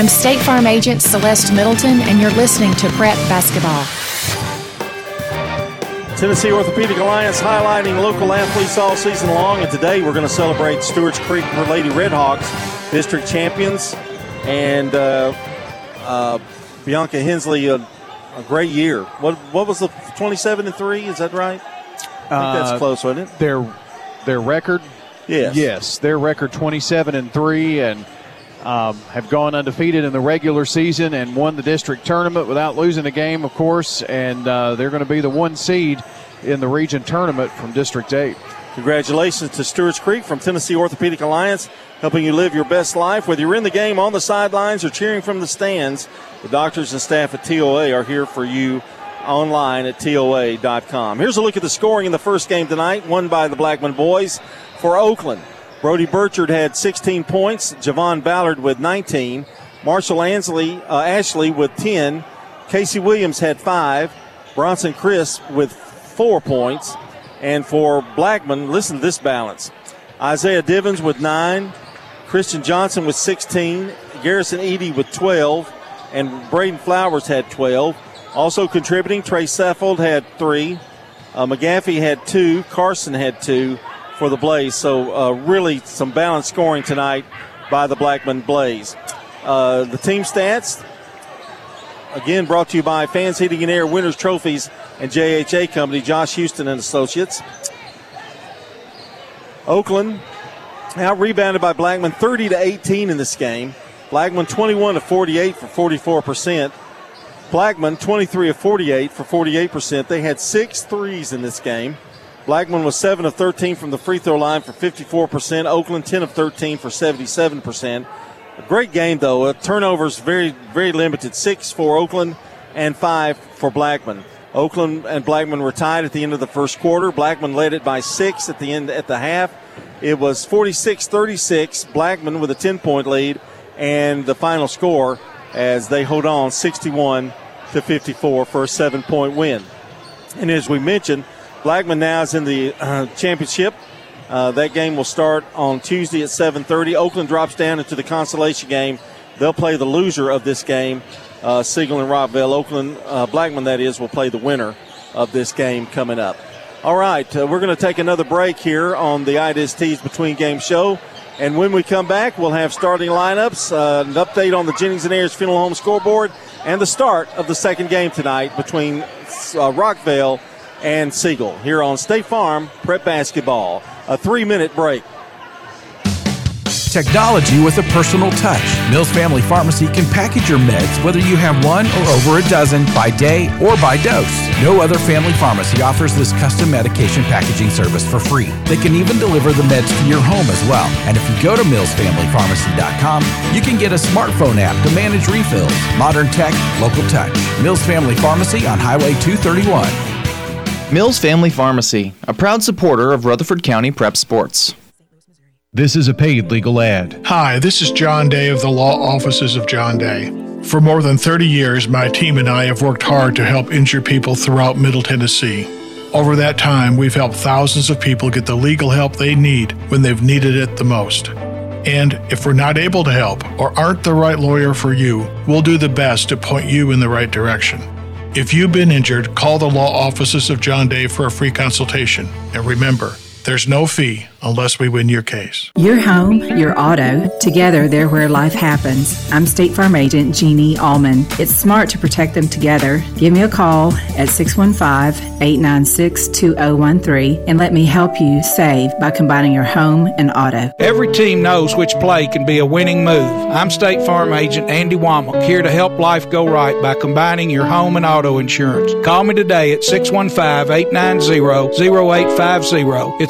I'm State Farm Agent Celeste Middleton, and you're listening to Prep Basketball. Tennessee Orthopedic Alliance highlighting local athletes all season long, and today we're going to celebrate Stewart's Creek Lady Redhawks, district champions, and uh, uh, Bianca Hensley, a, a, great year. What what was the 27 and three? Is that right? I think that's uh, close, wasn't it? Their their record. Yes. Yes, their record 27 and three, and um, have gone undefeated in the regular season and won the district tournament without losing a game, of course. And uh, they're going to be the one seed in the region tournament from District 8. Congratulations to Stewart's Creek from Tennessee Orthopedic Alliance, helping you live your best life. Whether you're in the game, on the sidelines, or cheering from the stands, the doctors and staff at TOA are here for you online at TOA.com. Here's a look at the scoring in the first game tonight, won by the Blackman boys for Oakland. Brody Burchard had 16 points. Javon Ballard with 19. Marshall Ansley, uh, Ashley with 10. Casey Williams had five. Bronson Chris with four points. And for Blackman, listen to this balance. Isaiah Divins with nine. Christian Johnson with 16. Garrison Eady with 12. And Braden Flowers had 12. Also contributing, Trey Seffold had three. Uh, McGaffey had two. Carson had two for the Blaze. So uh, really some balanced scoring tonight by the Blackman Blaze. Uh, the team stats, again, brought to you by Fans Heating and Air Winners Trophies and JHA Company, Josh Houston and Associates. Oakland out rebounded by Blackman 30 to 18 in this game. Blackman 21 to 48 for 44 percent. Blackman 23 of 48 for 48 percent. They had six threes in this game. Blackman was 7 of 13 from the free throw line for 54%. Oakland 10 of 13 for 77%. A great game, though. Uh, turnovers very, very limited. Six for Oakland and five for Blackman. Oakland and Blackman were tied at the end of the first quarter. Blackman led it by six at the end at the half. It was 46-36. Blackman with a 10-point lead, and the final score as they hold on 61 to 54 for a seven-point win. And as we mentioned, Blackman now is in the uh, championship. Uh, that game will start on Tuesday at 7:30. Oakland drops down into the consolation game. They'll play the loser of this game, uh, Siegel and Rockvale. Oakland uh, Blackman, that is, will play the winner of this game coming up. All right, uh, we're going to take another break here on the IDST's Between Game Show. And when we come back, we'll have starting lineups, uh, an update on the Jennings and Ayers Funeral Home scoreboard, and the start of the second game tonight between uh, Rockvale and Siegel here on State Farm Prep Basketball. A three minute break. Technology with a personal touch. Mills Family Pharmacy can package your meds whether you have one or over a dozen by day or by dose. No other family pharmacy offers this custom medication packaging service for free. They can even deliver the meds to your home as well. And if you go to millsfamilypharmacy.com, you can get a smartphone app to manage refills. Modern tech, local touch. Mills Family Pharmacy on Highway 231. Mills Family Pharmacy, a proud supporter of Rutherford County Prep Sports. This is a paid legal ad. Hi, this is John Day of the Law Offices of John Day. For more than 30 years, my team and I have worked hard to help injured people throughout Middle Tennessee. Over that time, we've helped thousands of people get the legal help they need when they've needed it the most. And if we're not able to help or aren't the right lawyer for you, we'll do the best to point you in the right direction. If you've been injured, call the law offices of John Day for a free consultation. And remember, there's no fee unless we win your case. Your home, your auto, together they're where life happens. I'm State Farm Agent Jeannie Allman. It's smart to protect them together. Give me a call at 615 896 2013 and let me help you save by combining your home and auto. Every team knows which play can be a winning move. I'm State Farm Agent Andy Womack here to help life go right by combining your home and auto insurance. Call me today at 615 890 0850.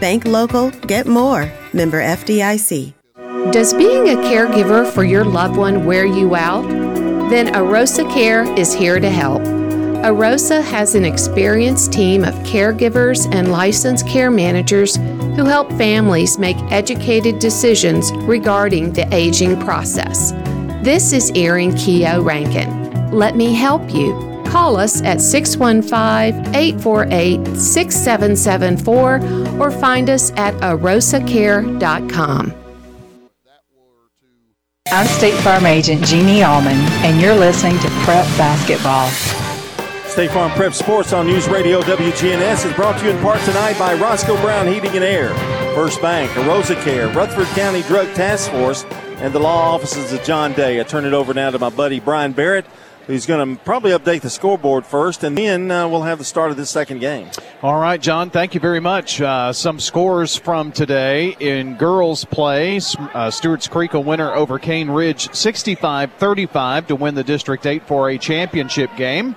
Bank local, get more. Member FDIC. Does being a caregiver for your loved one wear you out? Then Arosa Care is here to help. Arosa has an experienced team of caregivers and licensed care managers who help families make educated decisions regarding the aging process. This is Erin Keogh Rankin. Let me help you. Call us at 615 848 6774 or find us at arosacare.com. I'm State Farm Agent Jeannie Allman, and you're listening to Prep Basketball. State Farm Prep Sports on News Radio WGNS is brought to you in part tonight by Roscoe Brown Heating and Air, First Bank, Arosa Care, Rutherford County Drug Task Force, and the law offices of John Day. I turn it over now to my buddy Brian Barrett who's going to probably update the scoreboard first, and then uh, we'll have the start of this second game. All right, John, thank you very much. Uh, some scores from today in girls' play. Uh, Stewart's Creek a winner over Cane Ridge 65 35 to win the District 8 4A championship game.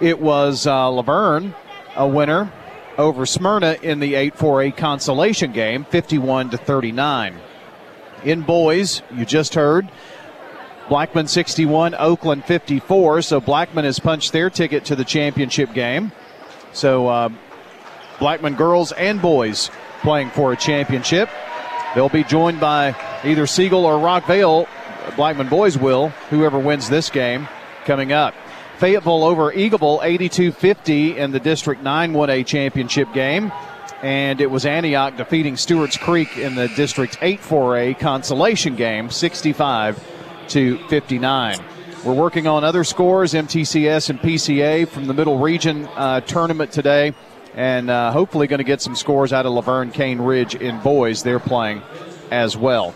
It was uh, La Vergne a winner over Smyrna in the 8 4A consolation game 51 to 39. In boys, you just heard Blackman 61, Oakland 54. So Blackman has punched their ticket to the championship game. So uh, Blackman girls and boys playing for a championship. They'll be joined by either Siegel or Rockvale. Blackman boys will, whoever wins this game coming up. Fayetteville over Eagleville 82 50 in the District 9 1A championship game. And it was Antioch defeating Stewart's Creek in the District 8 4A consolation game 65 to 59. We're working on other scores, MTCS and PCA from the Middle Region uh, tournament today, and uh, hopefully going to get some scores out of La Vergne Cane Ridge in boys. They're playing as well.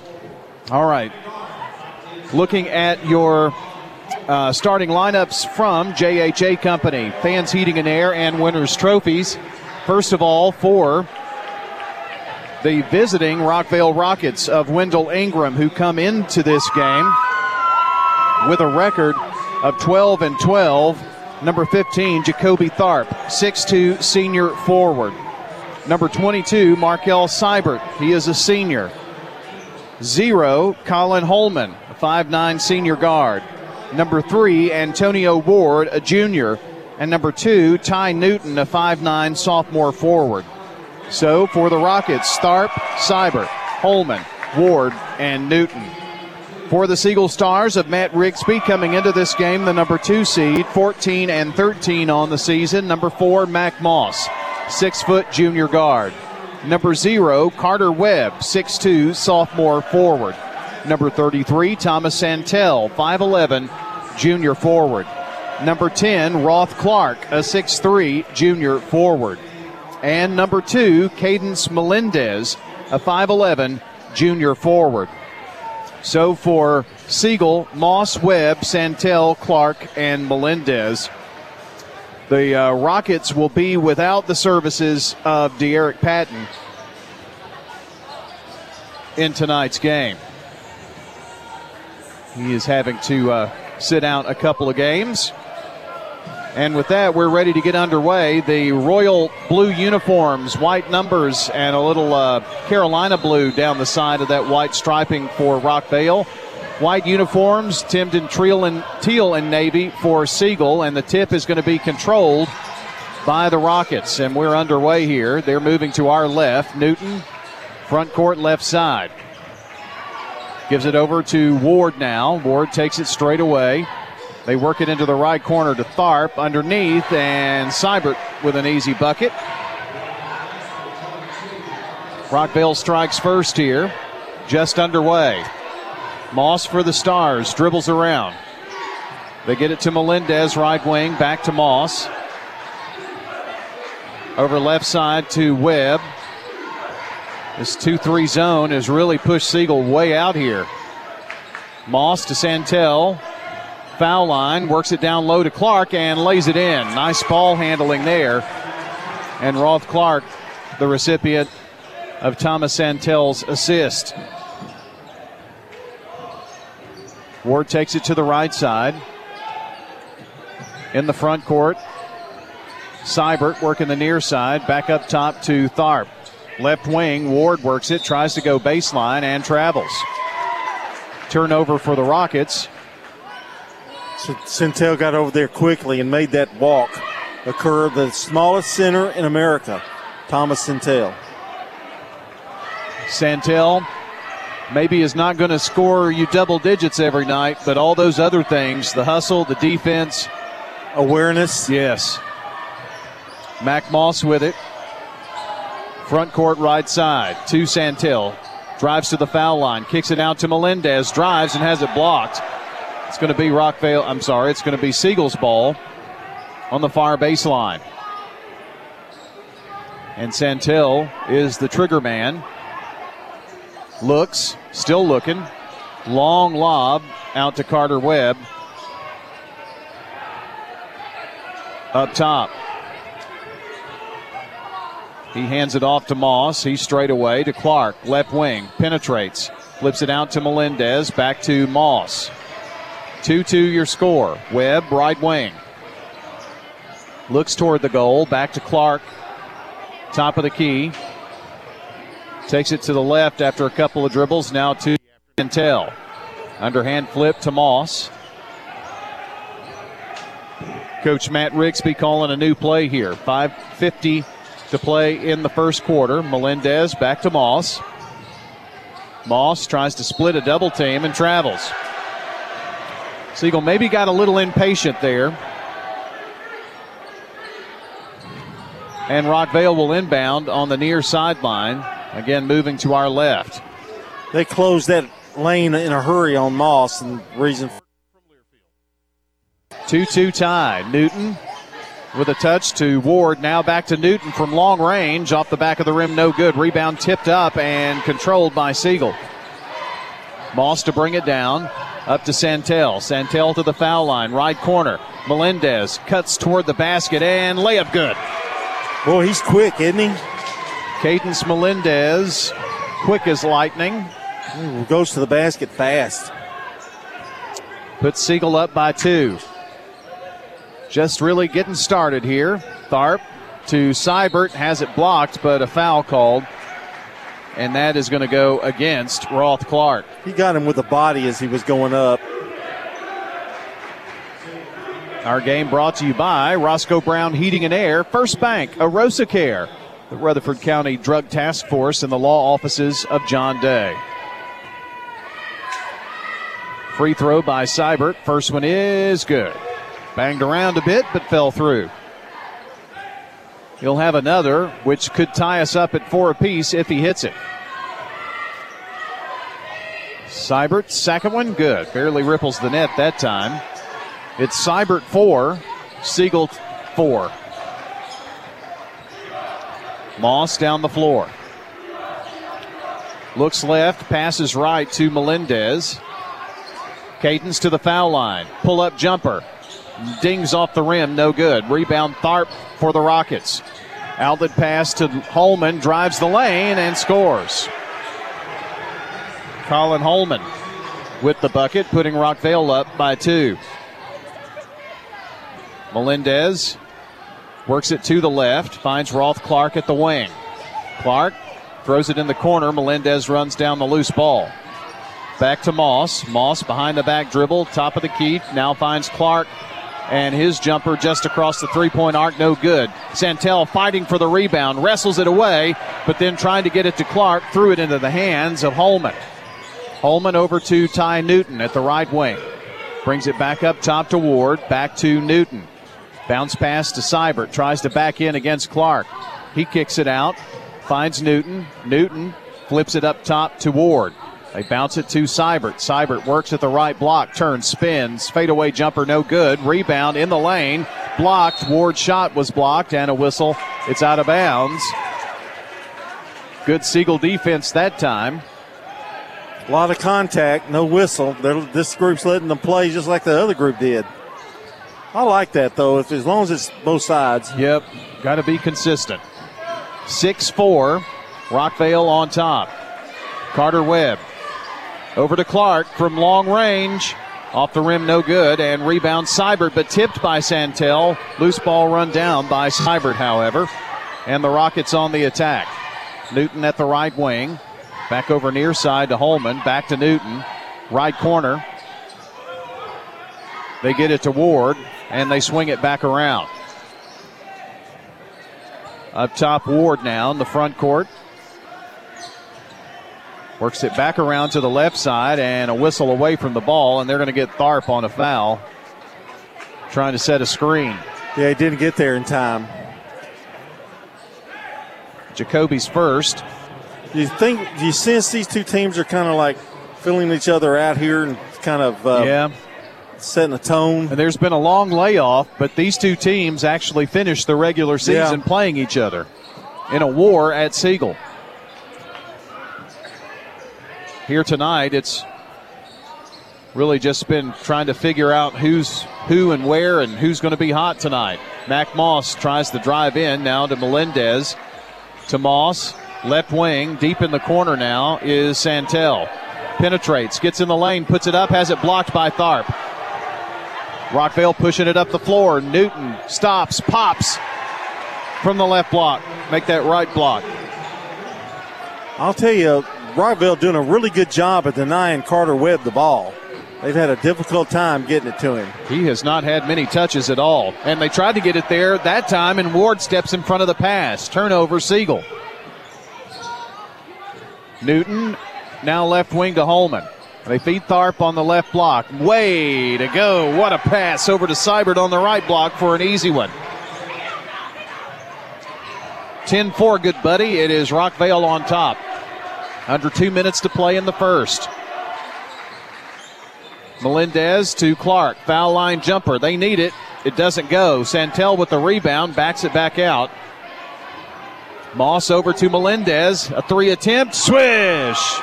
All right. Looking at your uh, starting lineups from JHA Company, Fans Heating and Air, and Winners Trophies. First of all, for the visiting Rockvale Rockets of Wendell Ingram, who come into this game with a record of 12 and 12. Number 15, Jacoby Tharp, 6'2 senior forward. Number 22, Markel Seibert. He is a senior. Zero, Colin Holman, a 5'9 senior guard. Number three, Antonio Ward, a junior. And number two, Ty Newton, a 5'9 sophomore forward. So for the Rockets, Tharp, Seibert, Holman, Ward, and Newton. For the Siegel Stars of Matt Rigsby coming into this game, the number two seed, 14 and 13 on the season. Number four, Mac Moss, six foot junior guard. Number zero, Carter Webb, six-two sophomore forward. Number 33, Thomas Santel, 5'11 junior forward. Number 10, Roth Clark, a six-three junior forward. And number two, Cadence Melendez, a 5'11 junior forward. So for Siegel, Moss, Webb, Santel, Clark, and Melendez, the uh, Rockets will be without the services of De'Eric Patton in tonight's game. He is having to uh, sit out a couple of games. And with that, we're ready to get underway. The royal blue uniforms, white numbers, and a little uh, Carolina blue down the side of that white striping for Rockvale. White uniforms, Timmed in teal and, teal and navy for Siegel, and the tip is going to be controlled by the Rockets. And we're underway here. They're moving to our left. Newton, front court, left side. Gives it over to Ward now. Ward takes it straight away. They work it into the right corner to Tharp underneath, and Seibert with an easy bucket. Rockvale strikes first here, just underway. Moss for the Stars, dribbles around. They get it to Melendez, right wing, back to Moss. Over left side to Webb. This 2 3 zone has really pushed Siegel way out here. Moss to Santel. Foul line, works it down low to Clark and lays it in. Nice ball handling there. And Roth Clark, the recipient of Thomas Santel's assist. Ward takes it to the right side. In the front court, Seibert working the near side. Back up top to Tharp. Left wing, Ward works it, tries to go baseline, and travels. Turnover for the Rockets. Santel got over there quickly and made that walk occur. The smallest center in America, Thomas Santel. Santel maybe is not going to score you double digits every night, but all those other things the hustle, the defense, awareness. Yes. Mac Moss with it. Front court right side to Santel. Drives to the foul line, kicks it out to Melendez, drives and has it blocked. It's going to be Rockvale. I'm sorry, it's going to be Siegel's ball on the far baseline. And Santel is the trigger man. Looks, still looking. Long lob out to Carter Webb. Up top. He hands it off to Moss. He's straight away to Clark. Left wing. Penetrates. Flips it out to Melendez. Back to Moss. 2 2 your score. Webb, right wing. Looks toward the goal. Back to Clark. Top of the key. Takes it to the left after a couple of dribbles. Now to Santel. Underhand flip to Moss. Coach Matt Rigsby calling a new play here. 550 to play in the first quarter. Melendez back to Moss. Moss tries to split a double team and travels. Siegel maybe got a little impatient there. And Rockvale will inbound on the near sideline. Again, moving to our left. They closed that lane in a hurry on Moss, and reason 2 2 tie. Newton with a touch to Ward. Now back to Newton from long range. Off the back of the rim, no good. Rebound tipped up and controlled by Siegel. Moss to bring it down. Up to Santel. Santel to the foul line. Right corner. Melendez cuts toward the basket and layup good. Boy, he's quick, isn't he? Cadence Melendez, quick as lightning. Ooh, goes to the basket fast. Puts Siegel up by two. Just really getting started here. Tharp to Seibert has it blocked, but a foul called. And that is going to go against Roth Clark. He got him with the body as he was going up. Our game brought to you by Roscoe Brown Heating and Air, First Bank, Arosa Care, the Rutherford County Drug Task Force, and the law offices of John Day. Free throw by Seibert. First one is good. Banged around a bit, but fell through. He'll have another, which could tie us up at four apiece if he hits it. Seibert, second one, good. Barely ripples the net that time. It's Seibert four, Siegel four. Moss down the floor. Looks left, passes right to Melendez. Cadence to the foul line. Pull up jumper. Dings off the rim, no good. Rebound Tharp for the Rockets. Outlet pass to Holman, drives the lane and scores. Colin Holman with the bucket, putting Rockvale up by two. Melendez works it to the left, finds Roth Clark at the wing. Clark throws it in the corner. Melendez runs down the loose ball. Back to Moss. Moss behind the back dribble, top of the key. Now finds Clark, and his jumper just across the three point arc, no good. Santel fighting for the rebound, wrestles it away, but then trying to get it to Clark, threw it into the hands of Holman. Holman over to Ty Newton at the right wing. Brings it back up top to Ward, back to Newton. Bounce pass to Seibert, tries to back in against Clark. He kicks it out, finds Newton. Newton flips it up top to Ward. They bounce it to Seibert. Seibert works at the right block, turns, spins, fadeaway jumper, no good. Rebound in the lane, blocked. Ward's shot was blocked, and a whistle. It's out of bounds. Good Siegel defense that time. A lot of contact, no whistle. They're, this group's letting them play just like the other group did. I like that though, if, as long as it's both sides. Yep, got to be consistent. 6 4, Rockvale on top. Carter Webb over to Clark from long range. Off the rim, no good. And rebound Seibert, but tipped by Santel. Loose ball run down by Seibert, however. And the Rockets on the attack. Newton at the right wing. Back over near side to Holman. Back to Newton. Right corner. They get it to Ward, and they swing it back around. Up top, Ward now in the front court. Works it back around to the left side and a whistle away from the ball, and they're going to get Tharp on a foul. Trying to set a screen. Yeah, he didn't get there in time. Jacoby's first. Do you think, do you sense these two teams are kind of like filling each other out here and kind of uh, yeah. setting a tone? And there's been a long layoff, but these two teams actually finished the regular season Yeah. playing each other in a war at Siegel. Here tonight, it's really just been trying to figure out who's who and where and who's going to be hot tonight. Mac Moss tries to drive in now to Melendez. To Moss, left wing, deep in the corner now is Santel. Penetrates, gets in the lane, puts it up, has it blocked by Tharp. Rockvale pushing it up the floor. Newton stops, pops from the left block. Make that right block. I'll tell you, Rockvale doing a really good job at denying Carter Webb the ball. They've had a difficult time getting it to him. He has not had many touches at all. And they tried to get it there that time, and Ward steps in front of the pass. Turnover, Siegel. Newton now left wing to Holman. They feed Tharp on the left block. Way to go. What a pass over to Seibert on the right block for an easy one. 10 4, good buddy. It is Rockvale on top. Under two minutes to play in the first. Melendez to Clark. Foul line jumper. They need it. It doesn't go. Santel with the rebound, backs it back out. Moss over to Melendez. A three attempt. Swish!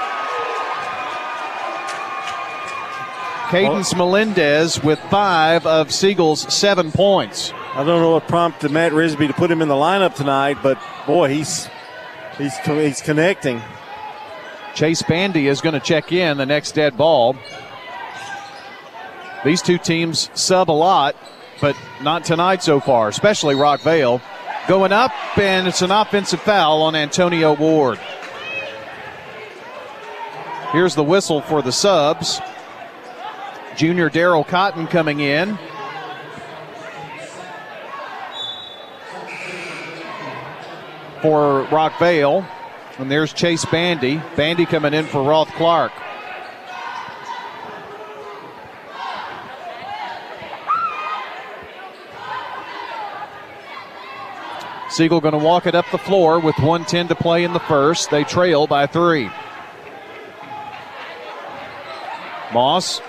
Cadence Melendez with five of Siegel's seven points. I don't know what prompted Matt Rigsby to put him in the lineup tonight, but boy, he's he's he's connecting. Chase Bandy is going to check in the next dead ball. These two teams sub a lot, but not tonight so far, especially Rockvale. Going up, and it's an offensive foul on Antonio Ward. Here's the whistle for the subs. Junior Daryl Cotton coming in. For Rockvale. And there's Chase Bandy. Bandy coming in for Roth Clark. Siegel going to walk it up the floor with 110 to play in the first. They trail by three. Moss,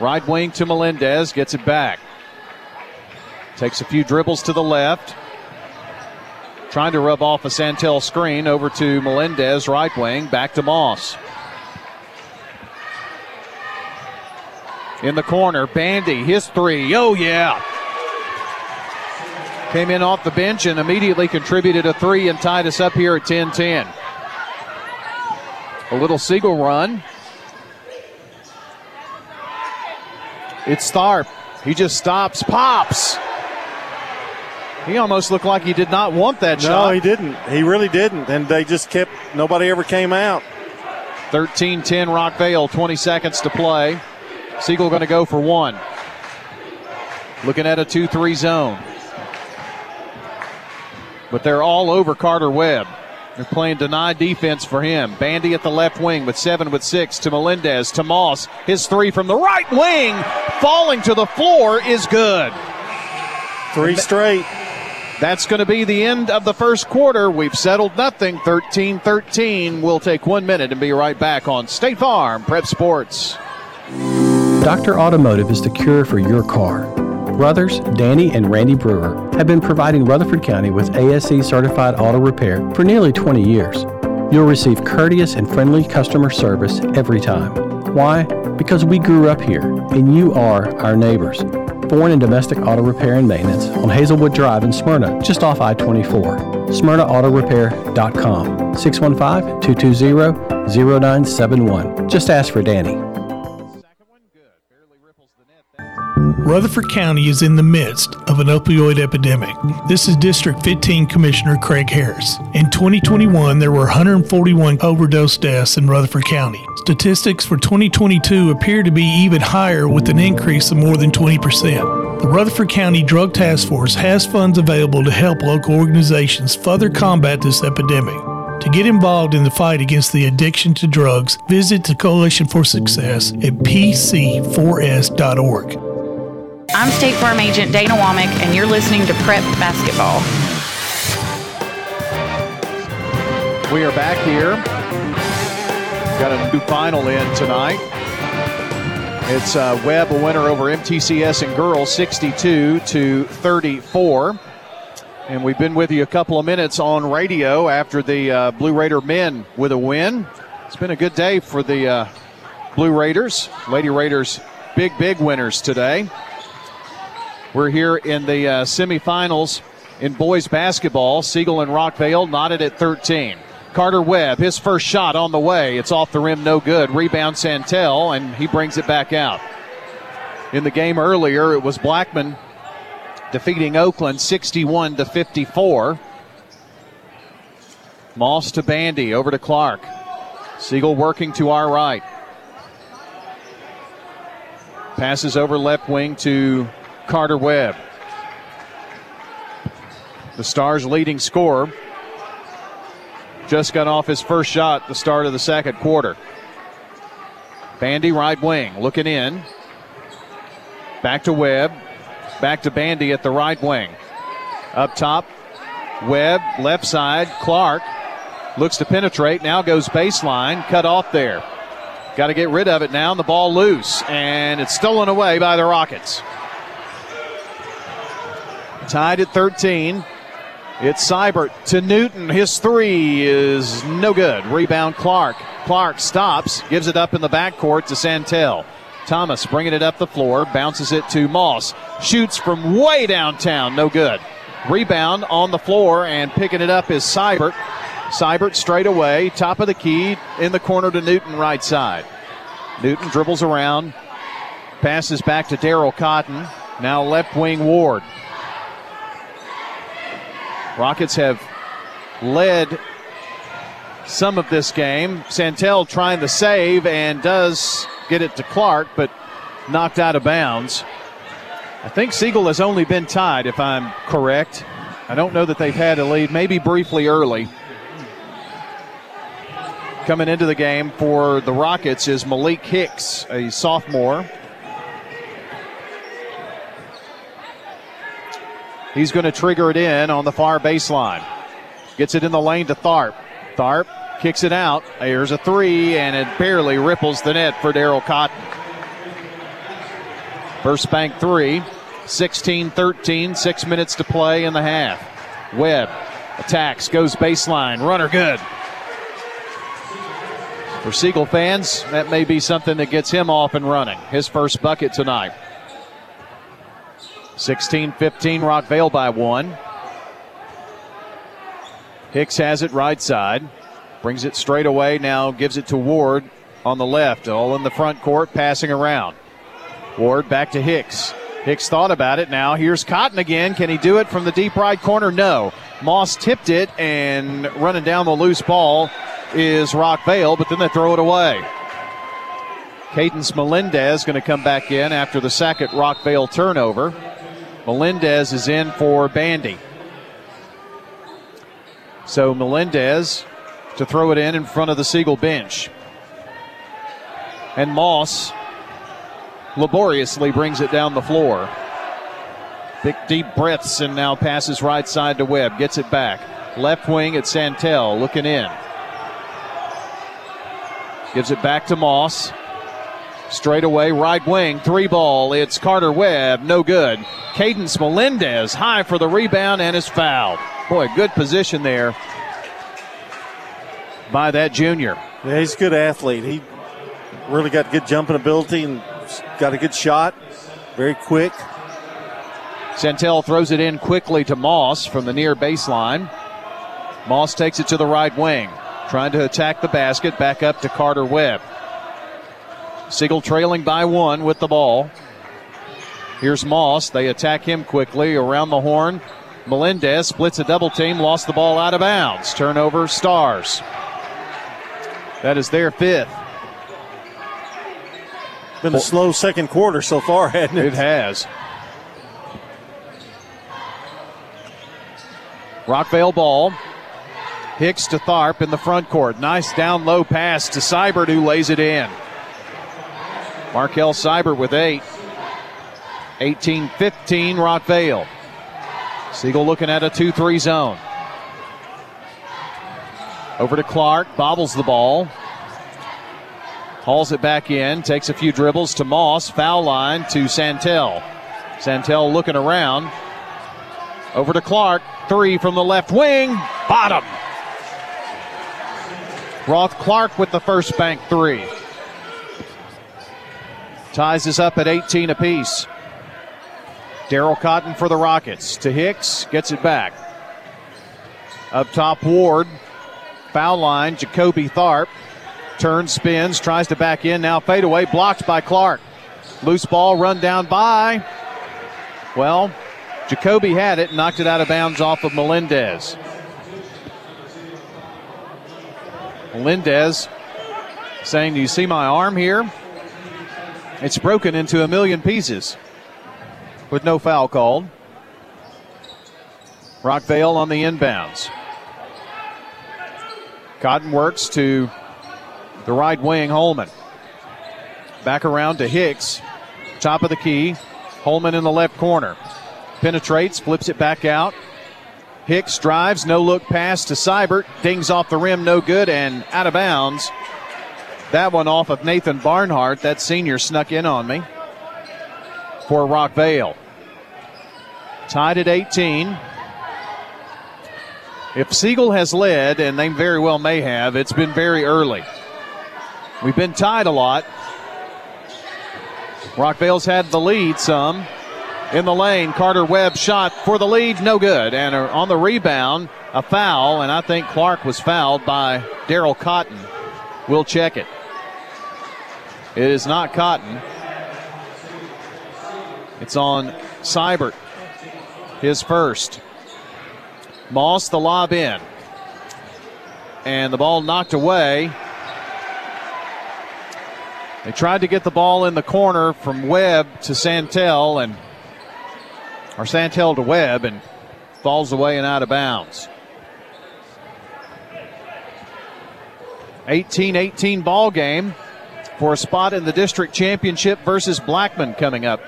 right wing to Melendez, gets it back. Takes a few dribbles to the left. Trying to rub off a Santel screen over to Melendez, right wing, back to Moss. In the corner, Bandy, his three. Oh, yeah. Came in off the bench and immediately contributed a three and tied us up here at 10 10. A little Siegel run. It's Tharp. He just stops, pops. He almost looked like he did not want that no, shot. No, he didn't. He really didn't. And they just kept, nobody ever came out. 13 10 Rockvale, 20 seconds to play. Siegel going to go for one. Looking at a 2 3 zone. But they're all over Carter Webb. They're playing deny defense for him. Bandy at the left wing with seven with six to Melendez to Moss. His three from the right wing, falling to the floor, is good. Three straight. That's going to be the end of the first quarter. We've settled nothing. 13 13. We'll take one minute and be right back on State Farm Prep Sports. Dr. Automotive is the cure for your car. Brothers Danny and Randy Brewer have been providing Rutherford County with ASE certified auto repair for nearly 20 years. You'll receive courteous and friendly customer service every time. Why? Because we grew up here, and you are our neighbors. Born in domestic auto repair and maintenance on Hazelwood Drive in Smyrna, just off I 24. SmyrnaAutorepair.com. 615 220 0971. Just ask for Danny. Rutherford County is in the midst of an opioid epidemic. This is District 15 Commissioner Craig Harris. In 2021, there were 141 overdose deaths in Rutherford County. Statistics for 2022 appear to be even higher with an increase of more than 20%. The Rutherford County Drug Task Force has funds available to help local organizations further combat this epidemic. To get involved in the fight against the addiction to drugs, visit the Coalition for Success at pc4s.org. I'm State Farm Agent Dana Womack, and you're listening to Prep Basketball. We are back here. Got a new final in tonight. It's uh, Webb a winner over MTCS and girls 62 to 34. And we've been with you a couple of minutes on radio after the uh, Blue Raider men with a win. It's been a good day for the uh, Blue Raiders. Lady Raiders, big, big winners today. We're here in the uh, semifinals in boys basketball. Siegel and Rockvale knotted at 13. Carter Webb, his first shot on the way. It's off the rim, no good. Rebound Santel, and he brings it back out. In the game earlier, it was Blackman defeating Oakland 61 to 54. Moss to Bandy, over to Clark. Siegel working to our right. Passes over left wing to Carter Webb. The Stars' leading scorer just got off his first shot the start of the second quarter. Bandy right wing looking in. Back to Webb. Back to Bandy at the right wing. Up top, Webb, left side. Clark looks to penetrate. Now goes baseline. Cut off there. Got to get rid of it now. And the ball loose. And it's stolen away by the Rockets. Tied at 13. It's Seibert to Newton. His three is no good. Rebound Clark. Clark stops, gives it up in the backcourt to Santel. Thomas bringing it up the floor, bounces it to Moss. Shoots from way downtown, no good. Rebound on the floor and picking it up is Seibert. Seibert straight away, top of the key, in the corner to Newton, right side. Newton dribbles around, passes back to Daryl Cotton. Now left wing Ward. Rockets have led some of this game. Santel trying to save and does get it to Clark, but knocked out of bounds. I think Siegel has only been tied, if I'm correct. I don't know that they've had a lead, maybe briefly early. Coming into the game for the Rockets is Malik Hicks, a sophomore. He's going to trigger it in on the far baseline. Gets it in the lane to Tharp. Tharp kicks it out. There's a three, and it barely ripples the net for Daryl Cotton. First bank three, 16 13, six minutes to play in the half. Webb attacks, goes baseline, runner good. For Siegel fans, that may be something that gets him off and running. His first bucket tonight. 16 15, Rockvale by one. Hicks has it right side. Brings it straight away now, gives it to Ward on the left, all in the front court, passing around. Ward back to Hicks. Hicks thought about it now. Here's Cotton again. Can he do it from the deep right corner? No. Moss tipped it, and running down the loose ball is Rockvale, but then they throw it away. Cadence Melendez going to come back in after the second Rockvale turnover. Melendez is in for Bandy. So Melendez to throw it in in front of the Siegel bench. And Moss laboriously brings it down the floor. Big deep breaths and now passes right side to Webb. Gets it back. Left wing at Santel looking in. Gives it back to Moss. Straight away, right wing, three ball. It's Carter Webb, no good. Cadence Melendez high for the rebound and is fouled. Boy, good position there by that junior. Yeah, he's a good athlete. He really got good jumping ability and got a good shot. Very quick. Santel throws it in quickly to Moss from the near baseline. Moss takes it to the right wing, trying to attack the basket. Back up to Carter Webb. Siegel trailing by one with the ball. Here's Moss. They attack him quickly around the horn. Melendez splits a double team, lost the ball out of bounds. Turnover, Stars. That is their fifth. Been a slow second quarter so far, hasn't it? It has. Rockvale ball. Hicks to Tharp in the front court. Nice down low pass to Seibert, who lays it in. Markel Seibert with eight. 18 15, Rockvale. Siegel looking at a 2 3 zone. Over to Clark, bobbles the ball. Hauls it back in, takes a few dribbles to Moss, foul line to Santel. Santel looking around. Over to Clark, three from the left wing, bottom. Roth Clark with the first bank three. Ties us up at 18 apiece. Daryl Cotton for the Rockets. To Hicks, gets it back. Up top, Ward. Foul line, Jacoby Tharp. Turns, spins, tries to back in. Now fadeaway, blocked by Clark. Loose ball run down by. Well, Jacoby had it, knocked it out of bounds off of Melendez. Melendez saying, Do you see my arm here? It's broken into a million pieces with no foul called. Rockvale on the inbounds. Cotton works to the right wing, Holman. Back around to Hicks. Top of the key. Holman in the left corner. Penetrates, flips it back out. Hicks drives, no look pass to Seibert. Dings off the rim, no good, and out of bounds. That one off of Nathan Barnhart. That senior snuck in on me for Rockvale. Tied at 18. If Siegel has led, and they very well may have, it's been very early. We've been tied a lot. Rockvale's had the lead some. In the lane, Carter Webb shot for the lead, no good. And uh, on the rebound, a foul, and I think Clark was fouled by Daryl Cotton. We'll check it. It is not Cotton. It's on Seibert, his first. Moss the lob in. And the ball knocked away. They tried to get the ball in the corner from Webb to Santel and or Santel to Webb and falls away and out of bounds. 18-18 ball game for a spot in the district championship versus Blackman coming up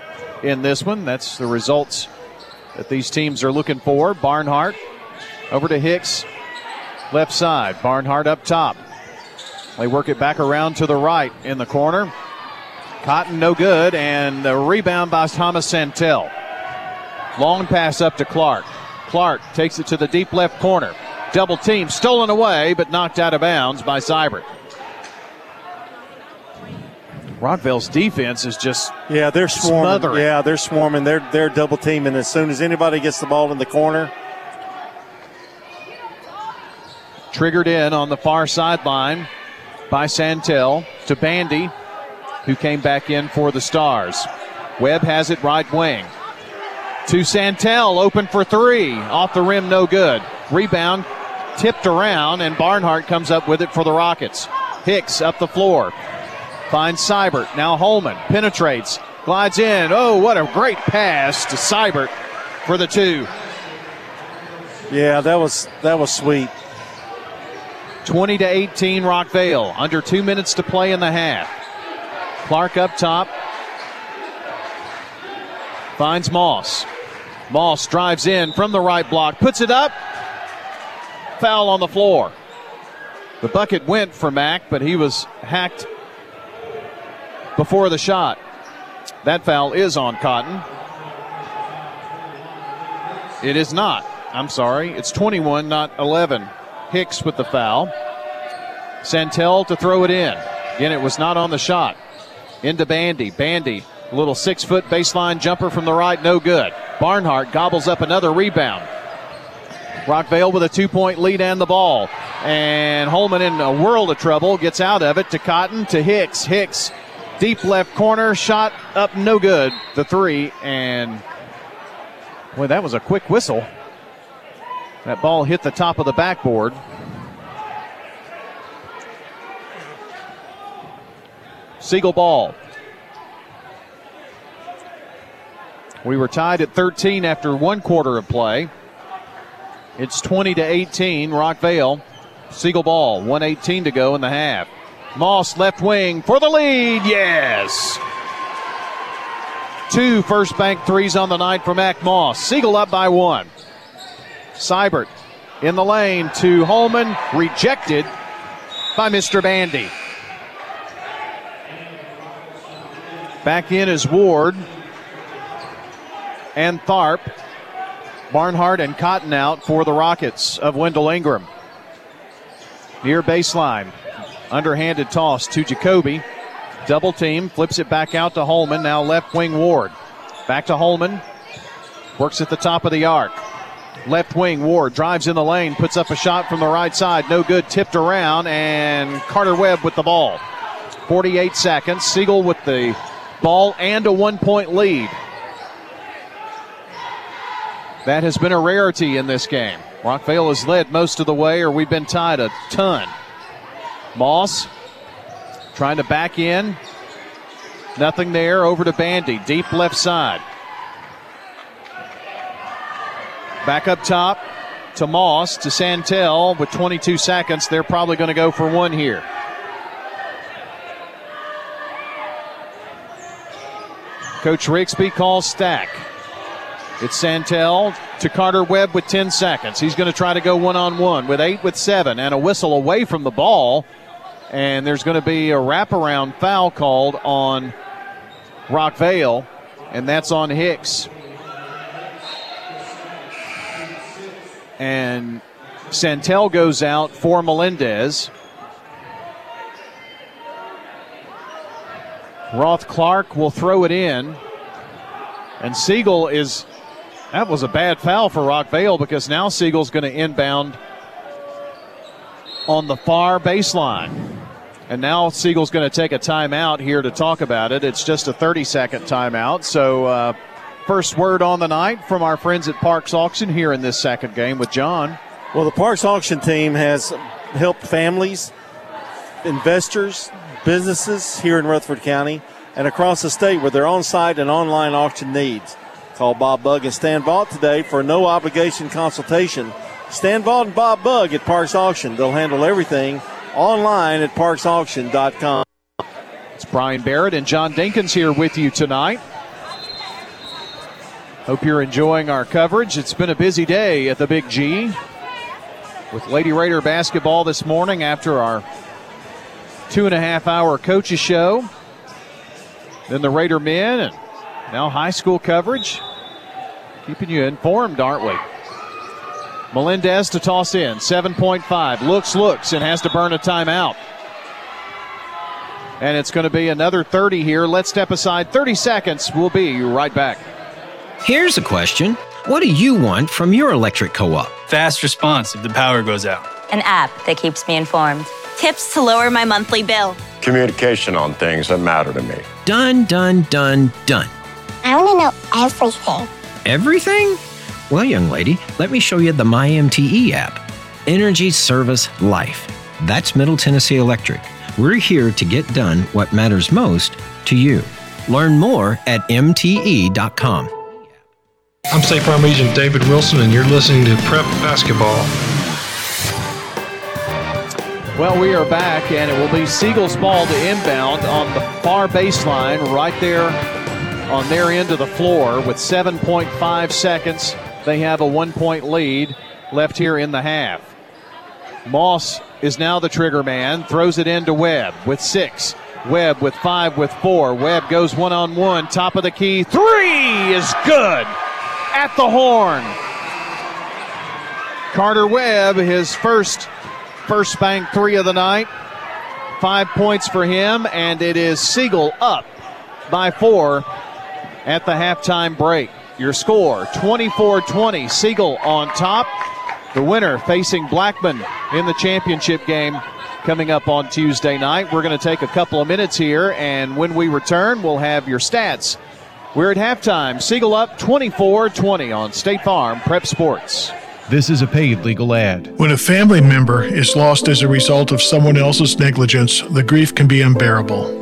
in this one. That's the results that these teams are looking for. Barnhart over to Hicks, left side. Barnhart up top. They work it back around to the right in the corner. Cotton no good, and the rebound by Thomas Santel. Long pass up to Clark. Clark takes it to the deep left corner. Double team stolen away, but knocked out of bounds by Seibert. Rockvale's defense is just yeah they're swarming. Smothering. Yeah, they're swarming. They're they're double teaming as soon as anybody gets the ball in the corner. Triggered in on the far sideline by Santel to Bandy, who came back in for the Stars. Webb has it right wing. To Santel, open for three. Off the rim, no good. Rebound tipped around, and Barnhart comes up with it for the Rockets. Hicks up the floor. Finds Seibert. Now Holman penetrates, glides in. Oh, what a great pass to Seibert for the two. Yeah, that was that was sweet. 20 to 18 Rockvale. Under two minutes to play in the half. Clark up top. Finds Moss. Moss drives in from the right block, puts it up. Foul on the floor. The bucket went for Mac, but he was hacked before the shot. That foul is on Cotton. It is not. I'm sorry. It's 21, not 11. Hicks with the foul. Santel to throw it in. Again, it was not on the shot. Into Bandy. Bandy, little six foot baseline jumper from the right, no good. Barnhart gobbles up another rebound. Rockvale with a two point lead and the ball. And Holman in a world of trouble gets out of it to Cotton to Hicks. Hicks, deep left corner, shot up no good. The three, and well, that was a quick whistle. That ball hit the top of the backboard. Siegel ball. We were tied at 13 after one quarter of play. It's 20 to 18, Rockvale. Siegel ball, 118 to go in the half. Moss left wing for the lead, yes. Two first bank threes on the night for Mac Moss. Siegel up by one. Seibert in the lane to Holman, rejected by Mr. Bandy. Back in is Ward and Tharp. Barnhart and Cotton out for the Rockets of Wendell Ingram. Near baseline. Underhanded toss to Jacoby. Double team, flips it back out to Holman. Now left wing Ward. Back to Holman. Works at the top of the arc. Left wing Ward drives in the lane, puts up a shot from the right side. No good, tipped around, and Carter Webb with the ball. 48 seconds. Siegel with the ball and a one point lead. That has been a rarity in this game. Rockvale has led most of the way, or we've been tied a ton. Moss trying to back in. Nothing there. Over to Bandy. Deep left side. Back up top to Moss to Santel with 22 seconds. They're probably going to go for one here. Coach Rigsby calls stack. It's Santel to Carter Webb with 10 seconds. He's going to try to go one on one with eight with seven and a whistle away from the ball. And there's going to be a wraparound foul called on Rockvale, and that's on Hicks. And Santel goes out for Melendez. Roth Clark will throw it in. And Siegel is that was a bad foul for Rockvale because now Siegel's going to inbound on the far baseline. And now Siegel's going to take a timeout here to talk about it. It's just a 30 second timeout. So, uh, first word on the night from our friends at Parks Auction here in this second game with John. Well, the Parks Auction team has helped families, investors, businesses here in Rutherford County and across the state with their on site and online auction needs. Call Bob Bug and Stan Vaught today for a no obligation consultation. Stan Vaught and Bob Bug at Parks Auction. They'll handle everything online at parksauction.com. It's Brian Barrett and John Dinkins here with you tonight. Hope you're enjoying our coverage. It's been a busy day at the Big G with Lady Raider basketball this morning after our two and a half hour coaches show. Then the Raider men and now high school coverage. Keeping you informed, aren't we? Melendez to toss in. 7.5. Looks, looks, and has to burn a timeout. And it's going to be another 30 here. Let's step aside 30 seconds. We'll be right back. Here's a question What do you want from your electric co op? Fast response if the power goes out. An app that keeps me informed. Tips to lower my monthly bill. Communication on things that matter to me. Done, done, done, done. I want to know everything. Everything? Well, young lady, let me show you the MyMTE app. Energy Service Life. That's Middle Tennessee Electric. We're here to get done what matters most to you. Learn more at MTE.com. I'm State Farm Agent David Wilson, and you're listening to Prep Basketball. Well, we are back, and it will be Siegel's ball to inbound on the far baseline right there on their end of the floor with 7.5 seconds. They have a one point lead left here in the half. Moss is now the trigger man, throws it into Webb with six. Webb with five with four. Webb goes one on one, top of the key. Three is good at the horn. Carter Webb, his first first bank three of the night. five points for him, and it is Siegel up by four at the halftime break. Your score 24 20. Siegel on top. The winner facing Blackman in the championship game coming up on Tuesday night. We're going to take a couple of minutes here, and when we return, we'll have your stats. We're at halftime. Siegel up 24 20 on State Farm Prep Sports. This is a paid legal ad. When a family member is lost as a result of someone else's negligence, the grief can be unbearable.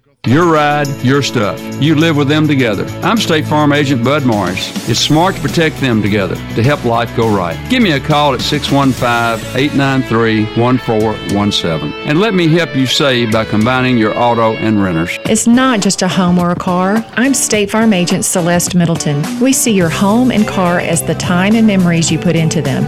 Your ride, your stuff. You live with them together. I'm State Farm Agent Bud Morris. It's smart to protect them together to help life go right. Give me a call at 615 893 1417 and let me help you save by combining your auto and renters. It's not just a home or a car. I'm State Farm Agent Celeste Middleton. We see your home and car as the time and memories you put into them.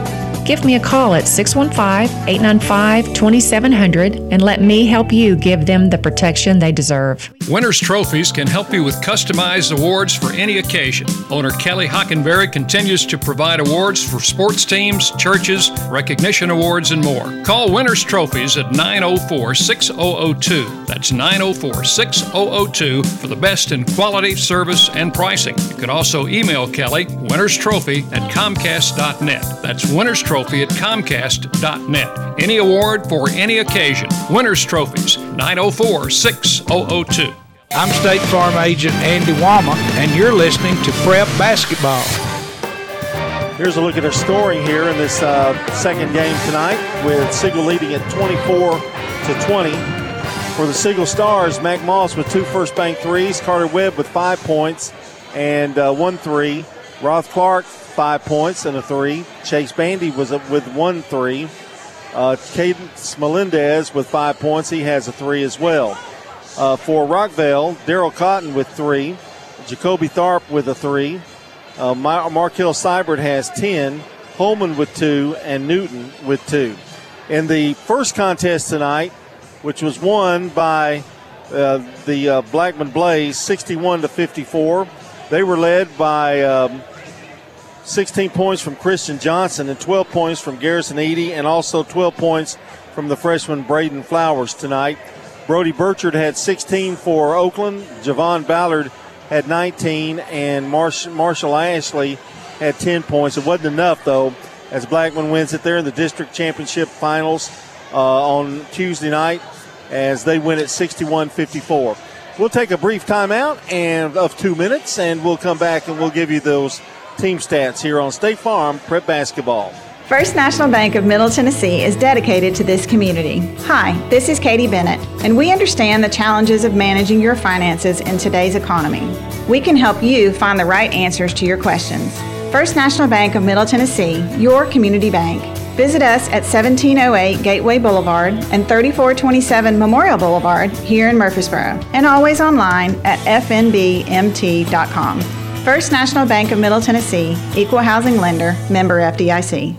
Give me a call at 615 895 2700 and let me help you give them the protection they deserve. Winners Trophies can help you with customized awards for any occasion. Owner Kelly Hockenberry continues to provide awards for sports teams, churches, recognition awards, and more. Call Winners Trophies at 904 6002. That's 904 6002 for the best in quality, service, and pricing. You can also email Kelly, Winners Trophy at Comcast.net. That's Winners Trophy at Comcast.net. Any award for any occasion. Winners Trophies, 904 6002. I'm State Farm Agent Andy Wama, and you're listening to Prep Basketball. Here's a look at our scoring here in this uh, second game tonight, with Siegel leading at 24 to 20. For the Siegel Stars, Mac Moss with two first bank threes, Carter Webb with five points and uh, one three, Roth Clark five points and a three. Chase Bandy was with one three. Uh, Cadence Melendez with five points. He has a three as well. Uh, for Rockvale, Daryl Cotton with three. Jacoby Tharp with a three. Uh, Mar- Markel Seibert has 10. Holman with two. And Newton with two. In the first contest tonight, which was won by uh, the uh, Blackman Blaze 61 to 54, they were led by. Um, 16 points from Christian Johnson and 12 points from Garrison Eady, and also 12 points from the freshman Braden Flowers tonight. Brody Burchard had 16 for Oakland. Javon Ballard had 19, and Marsh- Marshall Ashley had 10 points. It wasn't enough, though, as Blackman wins it there in the district championship finals uh, on Tuesday night as they win at 61 54. We'll take a brief timeout and of two minutes, and we'll come back and we'll give you those team stats here on State Farm Prep Basketball. First National Bank of Middle Tennessee is dedicated to this community. Hi, this is Katie Bennett, and we understand the challenges of managing your finances in today's economy. We can help you find the right answers to your questions. First National Bank of Middle Tennessee, your community bank. Visit us at 1708 Gateway Boulevard and 3427 Memorial Boulevard here in Murfreesboro, and always online at fnbmt.com. First National Bank of Middle Tennessee, Equal Housing Lender, member FDIC.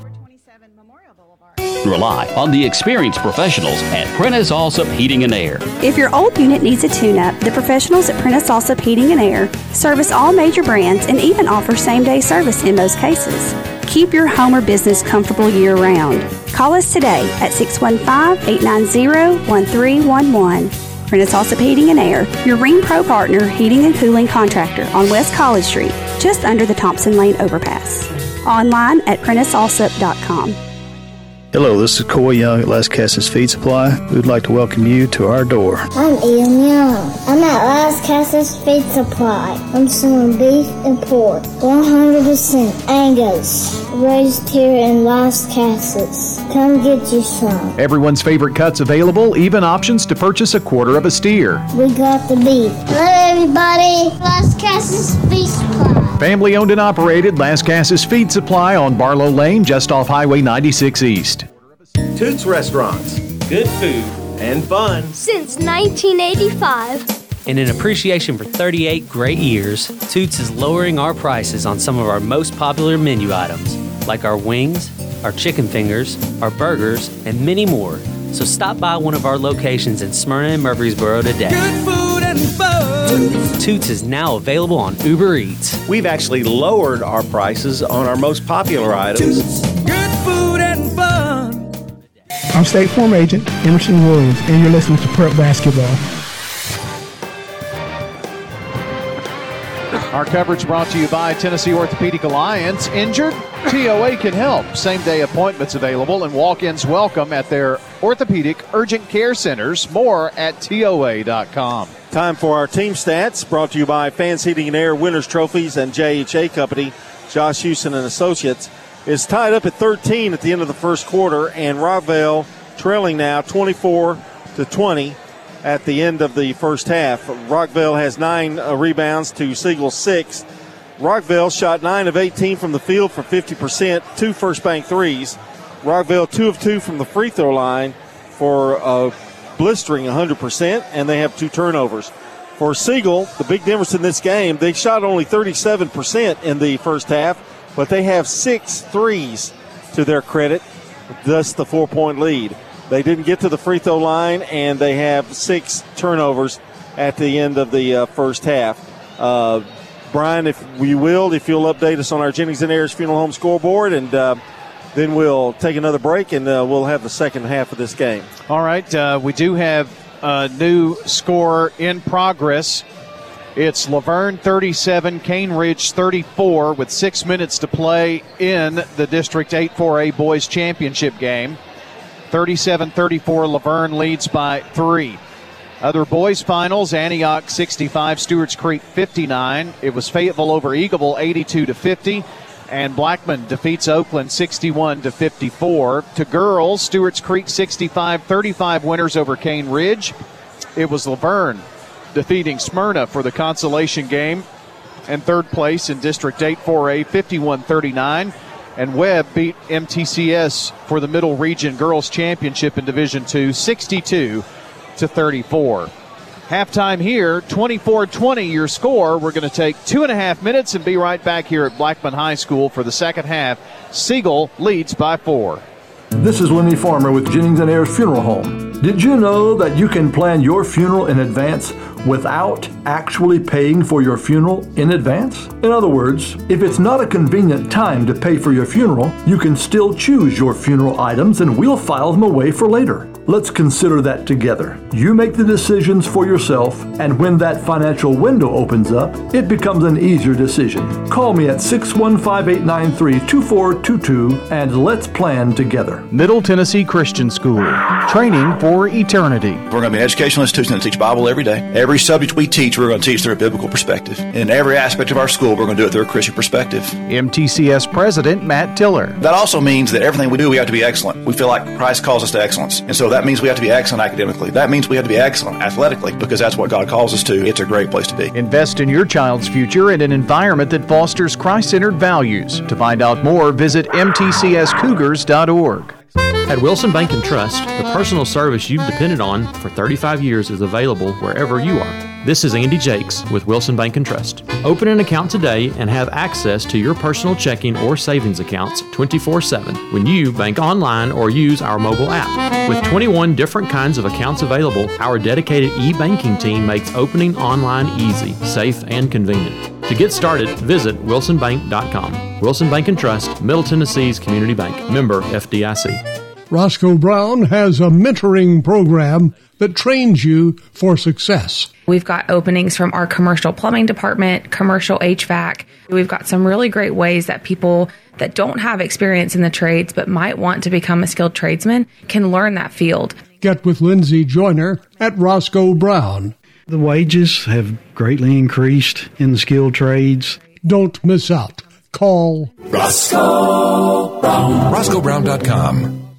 Rely on the experienced professionals at Prentice Allsup Heating and Air. If your old unit needs a tune up, the professionals at Prentice Allsup Heating and Air service all major brands and even offer same day service in most cases. Keep your home or business comfortable year round. Call us today at 615 890 1311. Prentice Allsup Heating and Air, your Ring Pro partner heating and cooling contractor on West College Street, just under the Thompson Lane overpass. Online at PrenticeAllsup.com. Hello, this is Coy Young at Lascassas Feed Supply. We would like to welcome you to our door. I'm Ian Young. I'm at Lascassas Feed Supply. I'm selling beef and pork, 100% Angus, raised here in Lascassas. Come get you some. Everyone's favorite cuts available, even options to purchase a quarter of a steer. We got the beef. Hello, everybody. Lascassas Feed Supply. Family owned and operated Lascassas Feed Supply on Barlow Lane, just off Highway 96 East. Toots Restaurants. Good food and fun. Since 1985. And in appreciation for 38 great years, Toots is lowering our prices on some of our most popular menu items, like our wings, our chicken fingers, our burgers, and many more. So stop by one of our locations in Smyrna and Murfreesboro today. Good food and fun. Toots is now available on Uber Eats. We've actually lowered our prices on our most popular items. Good food and fun. I'm State Farm Agent Emerson Williams, and you're listening to Prep Basketball. Our coverage brought to you by Tennessee Orthopedic Alliance. Injured? TOA can help. Same day appointments available and walk ins welcome at their orthopedic urgent care centers. More at TOA.com. Time for our team stats brought to you by Fans Heating and Air Winners Trophies and JHA Company. Josh Houston and Associates is tied up at 13 at the end of the first quarter, and Rockvale trailing now 24 to 20 at the end of the first half. Rockvale has nine uh, rebounds to Siegel six. Rockvale shot nine of 18 from the field for 50%, two first bank threes. Rockvale two of two from the free throw line for a blistering 100%, and they have two turnovers. For Siegel, the big difference in this game, they shot only 37% in the first half, but they have six threes to their credit, thus the four point lead. They didn't get to the free throw line, and they have six turnovers at the end of the uh, first half. Uh, Brian, if we will, if you'll update us on our Jennings and Ayers Funeral Home scoreboard, and uh, then we'll take another break, and uh, we'll have the second half of this game. All right, uh, we do have a new score in progress. It's La Vergne 37, Cane Ridge 34, with six minutes to play in the District 8 4A Boys Championship game. 37 34, La Vergne leads by three. Other boys finals: Antioch 65, Stewart's Creek 59. It was Fayetteville over Eagleville 82 to 50, and Blackman defeats Oakland 61 to 54. To girls, Stewart's Creek 65, 35 winners over Cane Ridge. It was La Vergne defeating Smyrna for the consolation game, and third place in District 8 4A 51 39 and Webb beat MTCS for the Middle Region Girls Championship in Division 2 62 to 34. Halftime here, 24 20 your score. We're going to take two and a half minutes and be right back here at Blackman High School for the second half. Siegel leads by four. This is Lenny Farmer with Jennings and Ayers Funeral Home. Did you know that you can plan your funeral in advance without actually paying for your funeral in advance? In other words, if it's not a convenient time to pay for your funeral, you can still choose your funeral items and we'll file them away for later. Let's consider that together. You make the decisions for yourself, and when that financial window opens up, it becomes an easier decision. Call me at 615 893 2422 and let's plan together. Middle Tennessee Christian School. Training for eternity. We're going to be an educational institution that teach Bible every day. Every subject we teach, we're going to teach through a biblical perspective. In every aspect of our school, we're going to do it through a Christian perspective. MTCS President Matt Tiller. That also means that everything we do, we have to be excellent. We feel like Christ calls us to excellence. And so that means we have to be excellent academically. That means we have to be excellent athletically because that's what God calls us to. It's a great place to be. Invest in your child's future in an environment that fosters Christ centered values. To find out more, visit mtcscougars.org. At Wilson Bank and Trust, the personal service you've depended on for 35 years is available wherever you are. This is Andy Jakes with Wilson Bank and Trust. Open an account today and have access to your personal checking or savings accounts 24 7 when you bank online or use our mobile app. With 21 different kinds of accounts available, our dedicated e banking team makes opening online easy, safe, and convenient. To get started, visit wilsonbank.com. Wilson Bank and Trust, Middle Tennessee's community bank. Member FDIC. Roscoe Brown has a mentoring program that trains you for success. We've got openings from our commercial plumbing department, commercial HVAC. We've got some really great ways that people that don't have experience in the trades but might want to become a skilled tradesman can learn that field. Get with Lindsay Joyner at Roscoe Brown. The wages have greatly increased in the skilled trades. Don't miss out. Call Roscoe Brown. RoscoeBrown.com.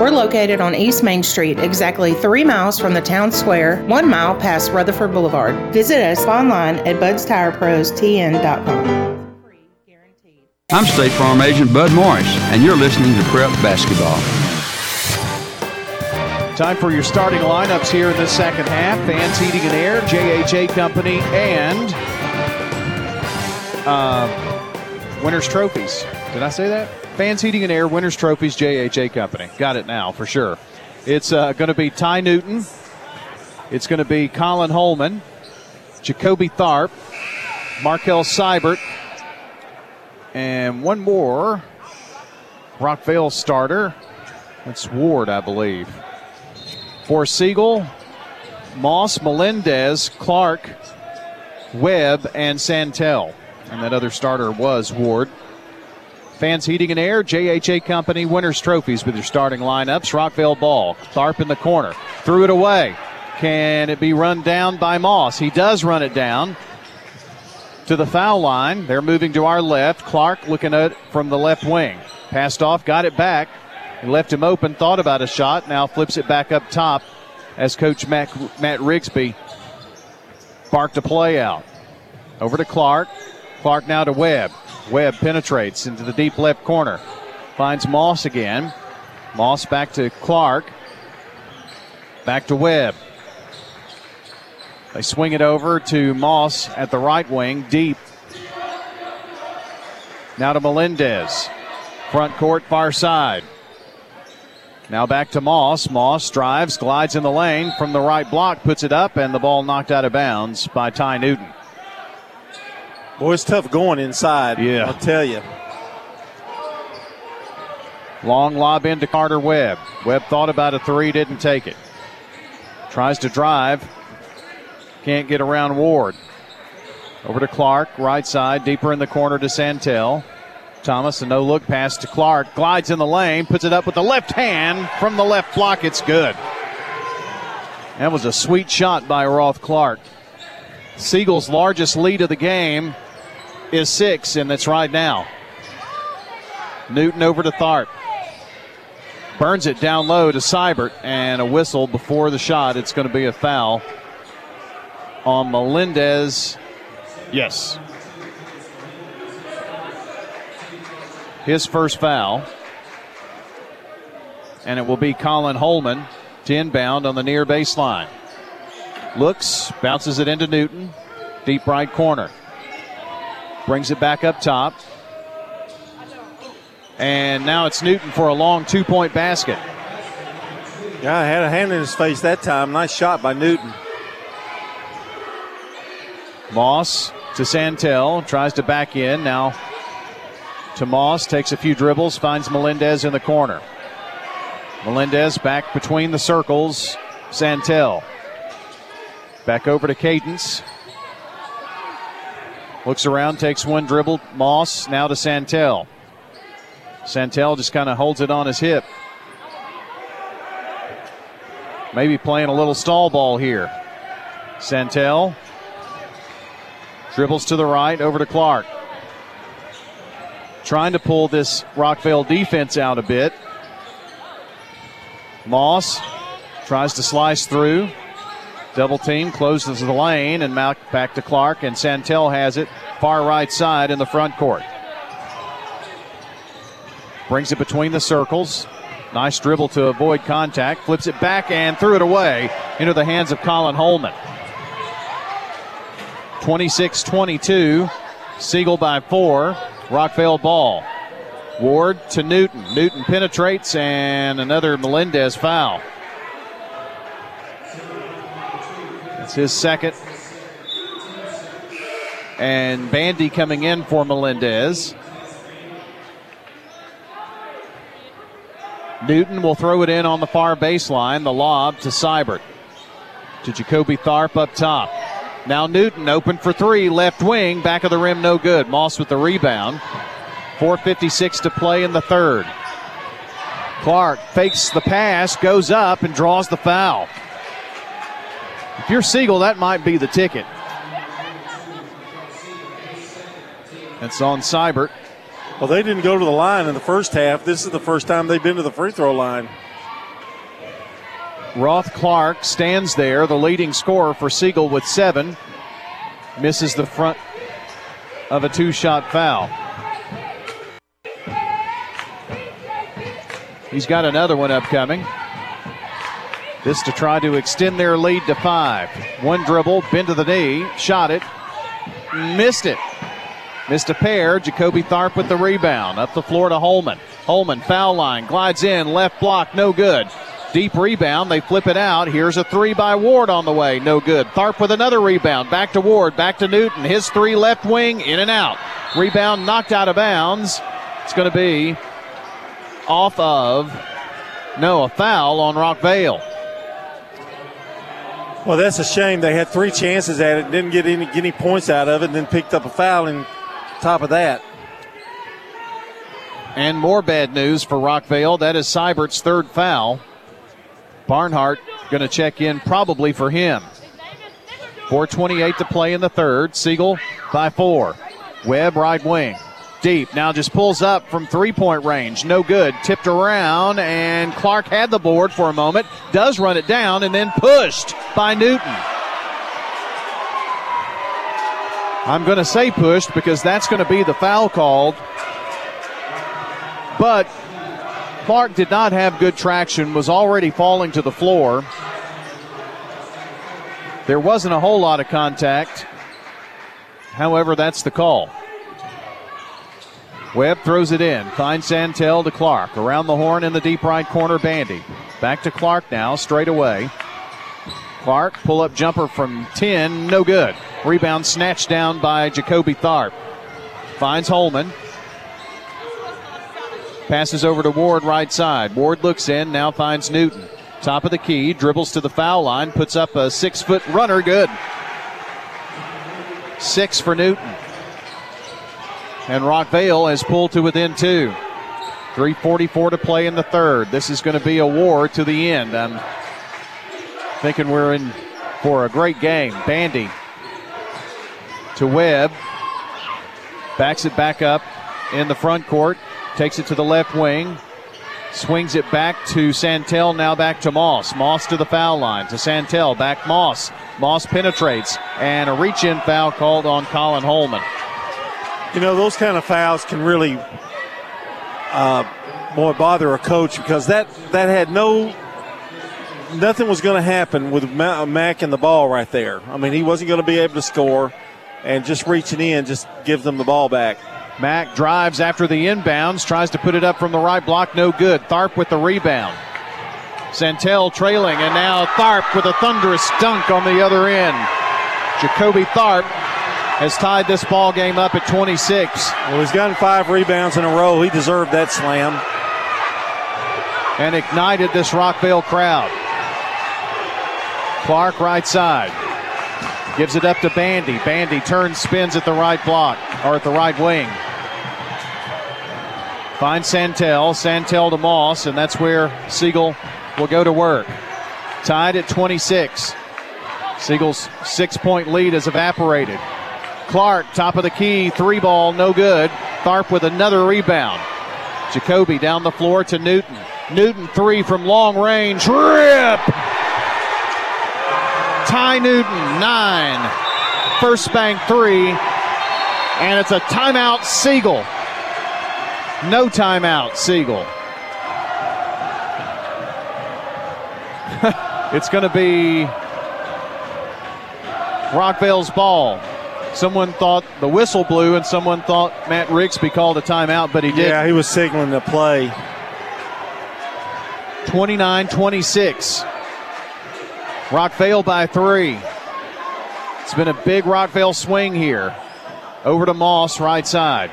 We're located on East Main Street, exactly three miles from the town square, one mile past Rutherford Boulevard. Visit us online at budstirepros.tn.com. I'm State Farm Agent Bud Morris, and you're listening to Prep Basketball. Time for your starting lineups here in the second half. Fans Heating and Air, JHA Company, and uh, Winners Trophies. Did I say that? Fans Heating and Air, Winners Trophies, JHA Company. Got it now for sure. It's uh, going to be Ty Newton. It's going to be Colin Holman, Jacoby Tharp, Markel Seibert, and one more Rockvale starter. That's Ward, I believe. For Siegel, Moss, Melendez, Clark, Webb, and Santel. And that other starter was Ward. Fans Heating and Air, JHA Company, Winners Trophies with your starting lineups. Rockvale ball. Tharp in the corner. Threw it away. Can it be run down by Moss? He does run it down to the foul line. They're moving to our left. Clark looking at from the left wing. Passed off, got it back. Left him open, thought about a shot, now flips it back up top as Coach Matt, Matt Rigsby barked a play out. Over to Clark. Clark now to Webb. Webb penetrates into the deep left corner. Finds Moss again. Moss back to Clark. Back to Webb. They swing it over to Moss at the right wing, deep. Now to Melendez. Front court, far side. Now back to Moss. Moss drives, glides in the lane from the right block, puts it up, and the ball knocked out of bounds by Ty Newton. Boy, it's tough going inside. Yeah. I'll tell you. Long lob into Carter Webb. Webb thought about a three, didn't take it. Tries to drive. Can't get around Ward. Over to Clark, right side, deeper in the corner to Santel. Thomas, a no look pass to Clark. Glides in the lane, puts it up with the left hand from the left block. It's good. That was a sweet shot by Roth Clark. Siegel's largest lead of the game is six, and it's right now. Newton over to Tharp. Burns it down low to Seibert, and a whistle before the shot. It's going to be a foul on Melendez. Yes. His first foul. And it will be Colin Holman to inbound on the near baseline. Looks, bounces it into Newton. Deep right corner. Brings it back up top. And now it's Newton for a long two point basket. Yeah, I had a hand in his face that time. Nice shot by Newton. Moss to Santel, tries to back in. Now to Moss, takes a few dribbles, finds Melendez in the corner. Melendez back between the circles. Santel. Back over to Cadence. Looks around, takes one dribble. Moss now to Santel. Santel just kind of holds it on his hip. Maybe playing a little stall ball here. Santel dribbles to the right over to Clark. Trying to pull this Rockvale defense out a bit. Moss tries to slice through. Double team closes the lane and back to Clark, and Santel has it far right side in the front court. Brings it between the circles. Nice dribble to avoid contact. Flips it back and threw it away into the hands of Colin Holman. 26 22. Siegel by four. Rockvale ball. Ward to Newton. Newton penetrates and another Melendez foul. It's his second. And Bandy coming in for Melendez. Newton will throw it in on the far baseline. The lob to Seibert. To Jacoby Tharp up top. Now Newton open for three, left wing, back of the rim, no good. Moss with the rebound. 4.56 to play in the third. Clark fakes the pass, goes up, and draws the foul. If you're Siegel, that might be the ticket. It's on Seibert. Well, they didn't go to the line in the first half. This is the first time they've been to the free throw line. Roth Clark stands there, the leading scorer for Siegel with seven. Misses the front of a two shot foul. He's got another one upcoming. This to try to extend their lead to five. One dribble, bend to the knee, shot it, missed it. Missed a pair. Jacoby Tharp with the rebound. Up the floor to Holman. Holman, foul line, glides in, left block, no good. Deep rebound, they flip it out. Here's a three by Ward on the way, no good. Tharp with another rebound, back to Ward, back to Newton. His three left wing, in and out. Rebound knocked out of bounds. It's going to be off of, no, a foul on Rockvale. Well, that's a shame. They had three chances at it, didn't get any, get any points out of it, and then picked up a foul and top of that. And more bad news for Rockvale. That is Seibert's third foul. Barnhart going to check in probably for him. 4.28 to play in the third. Siegel by four. Webb right wing. Deep. Now just pulls up from three point range. No good. Tipped around, and Clark had the board for a moment. Does run it down, and then pushed by Newton. I'm going to say pushed because that's going to be the foul called. But Clark did not have good traction, was already falling to the floor. There wasn't a whole lot of contact. However, that's the call. Webb throws it in. Finds Santel to Clark. Around the horn in the deep right corner, Bandy. Back to Clark now, straight away. Clark, pull up jumper from 10, no good. Rebound snatched down by Jacoby Tharp. Finds Holman. Passes over to Ward right side. Ward looks in, now finds Newton. Top of the key, dribbles to the foul line, puts up a six foot runner, good. Six for Newton. And Rockvale has pulled to within two. 3.44 to play in the third. This is going to be a war to the end. I'm thinking we're in for a great game. Bandy to Webb. Backs it back up in the front court. Takes it to the left wing. Swings it back to Santel, now back to Moss. Moss to the foul line. To Santel, back Moss. Moss penetrates, and a reach in foul called on Colin Holman. You know, those kind of fouls can really, uh, boy, bother a coach because that, that had no, nothing was going to happen with Mac and the ball right there. I mean, he wasn't going to be able to score, and just reaching in just gives them the ball back. Mac drives after the inbounds, tries to put it up from the right block, no good. Tharp with the rebound. Santel trailing, and now Tharp with a thunderous dunk on the other end. Jacoby Tharp has tied this ball game up at 26. Well, he's gotten five rebounds in a row. He deserved that slam. And ignited this Rockvale crowd. Clark right side. Gives it up to Bandy. Bandy turns, spins at the right block, or at the right wing. Finds Santel. Santel to Moss, and that's where Siegel will go to work. Tied at 26. Siegel's six point lead has evaporated. Clark, top of the key, three ball, no good. Tharp with another rebound. Jacoby down the floor to Newton. Newton three from long range. Rip! Ty Newton, nine. First bank three. And it's a timeout, Siegel. No timeout, Siegel. it's going to be Rockvale's ball. Someone thought the whistle blew, and someone thought Matt Rigsby called a timeout, but he did. Yeah, he was signaling the play. 29 26. Rockvale by three. It's been a big Rockvale swing here. Over to Moss, right side.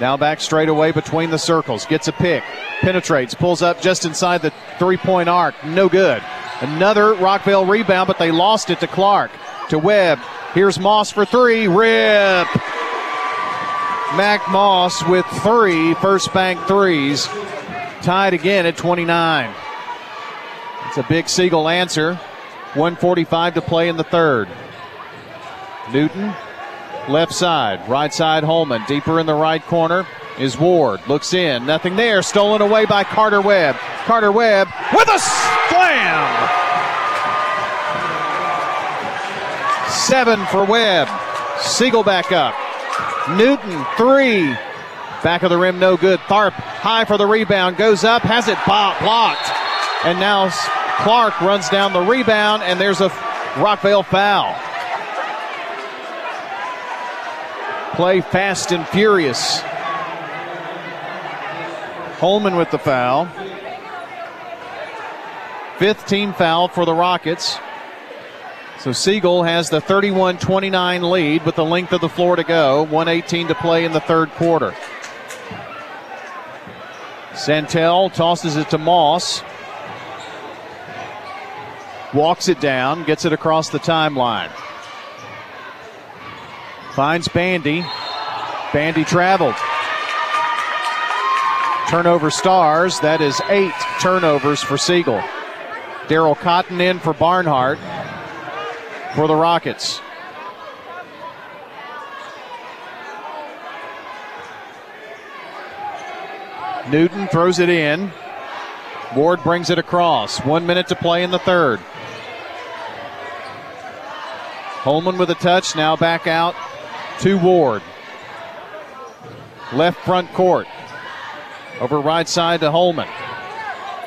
Now back straight away between the circles. Gets a pick. Penetrates. Pulls up just inside the three point arc. No good. Another Rockvale rebound, but they lost it to Clark. To Webb. Here's Moss for three. Rip. Mac Moss with three first bank threes. Tied again at 29. It's a big Siegel answer. 145 to play in the third. Newton Left side, right side Holman. Deeper in the right corner is Ward. Looks in, nothing there. Stolen away by Carter Webb. Carter Webb with a slam. Seven for Webb. Siegel back up. Newton, three. Back of the rim, no good. Tharp high for the rebound, goes up, has it blocked. And now Clark runs down the rebound, and there's a Rockvale foul. Play fast and furious. Holman with the foul. Fifth team foul for the Rockets. So Siegel has the 31 29 lead with the length of the floor to go. 118 to play in the third quarter. Santel tosses it to Moss. Walks it down, gets it across the timeline. Finds Bandy. Bandy traveled. Turnover stars. That is eight turnovers for Siegel. Daryl Cotton in for Barnhart for the Rockets. Newton throws it in. Ward brings it across. One minute to play in the third. Holman with a touch, now back out to Ward. Left front court. Over right side to Holman.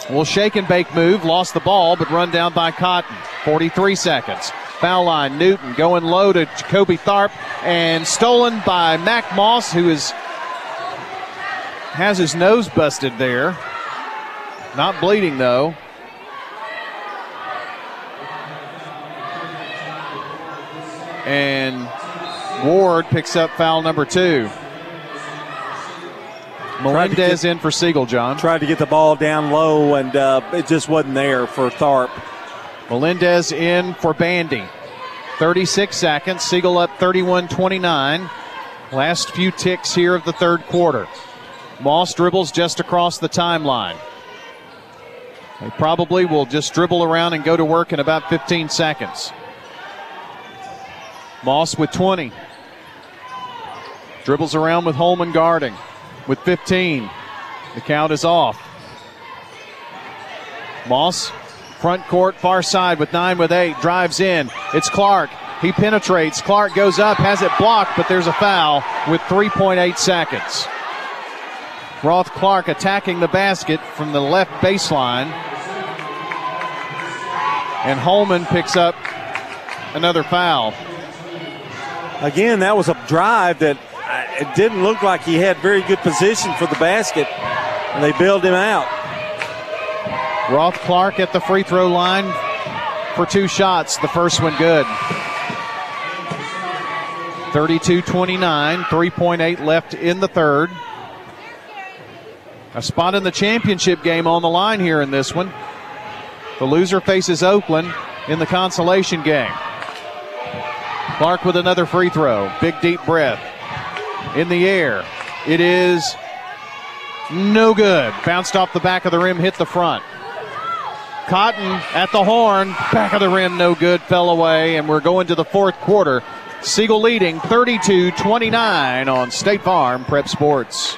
Will shake and bake move, lost the ball, but run down by Cotton. 43 seconds. Foul line, Newton going low to Jacoby Tharp and stolen by Mac Moss, who is has his nose busted there. Not bleeding though. And Ward picks up foul number two. Melendez get, in for Siegel, John. Tried to get the ball down low, and uh, it just wasn't there for Tharp. Melendez in for Bandy. 36 seconds. Siegel up 31 29. Last few ticks here of the third quarter. Moss dribbles just across the timeline. They probably will just dribble around and go to work in about 15 seconds. Moss with 20. Dribbles around with Holman guarding with 15. The count is off. Moss, front court, far side with 9 with 8, drives in. It's Clark. He penetrates. Clark goes up, has it blocked, but there's a foul with 3.8 seconds. Roth Clark attacking the basket from the left baseline. And Holman picks up another foul. Again, that was a drive that uh, it didn't look like he had very good position for the basket, and they bailed him out. Roth Clark at the free throw line for two shots. The first one good. 32 29, 3.8 left in the third. A spot in the championship game on the line here in this one. The loser faces Oakland in the consolation game. Clark with another free throw. Big deep breath. In the air. It is no good. Bounced off the back of the rim, hit the front. Cotton at the horn. Back of the rim, no good. Fell away, and we're going to the fourth quarter. Siegel leading 32 29 on State Farm Prep Sports.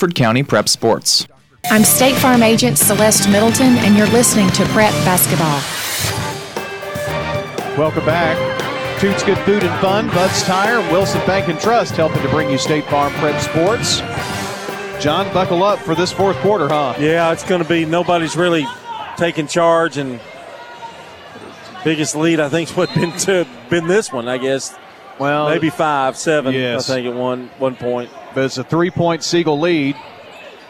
County Prep Sports. I'm State Farm Agent Celeste Middleton, and you're listening to Prep Basketball. Welcome back. Toots Good Food and Fun, Bud's Tire, Wilson Bank and Trust helping to bring you State Farm Prep Sports. John, buckle up for this fourth quarter, huh? Yeah, it's going to be nobody's really taking charge, and biggest lead I think's what been to been this one, I guess. Well, maybe five, seven. yes. I think at one one point. But it's a three-point Siegel lead.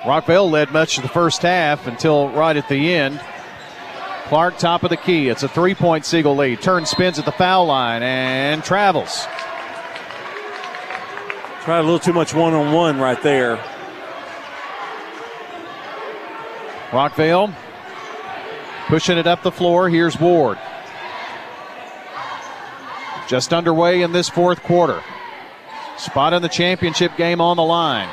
Rockvale led much of the first half until right at the end. Clark top of the key. It's a three-point Siegel lead. Turn spins at the foul line and travels. Tried a little too much one on one right there. Rockvale pushing it up the floor. Here's Ward. Just underway in this fourth quarter. Spot in the championship game on the line.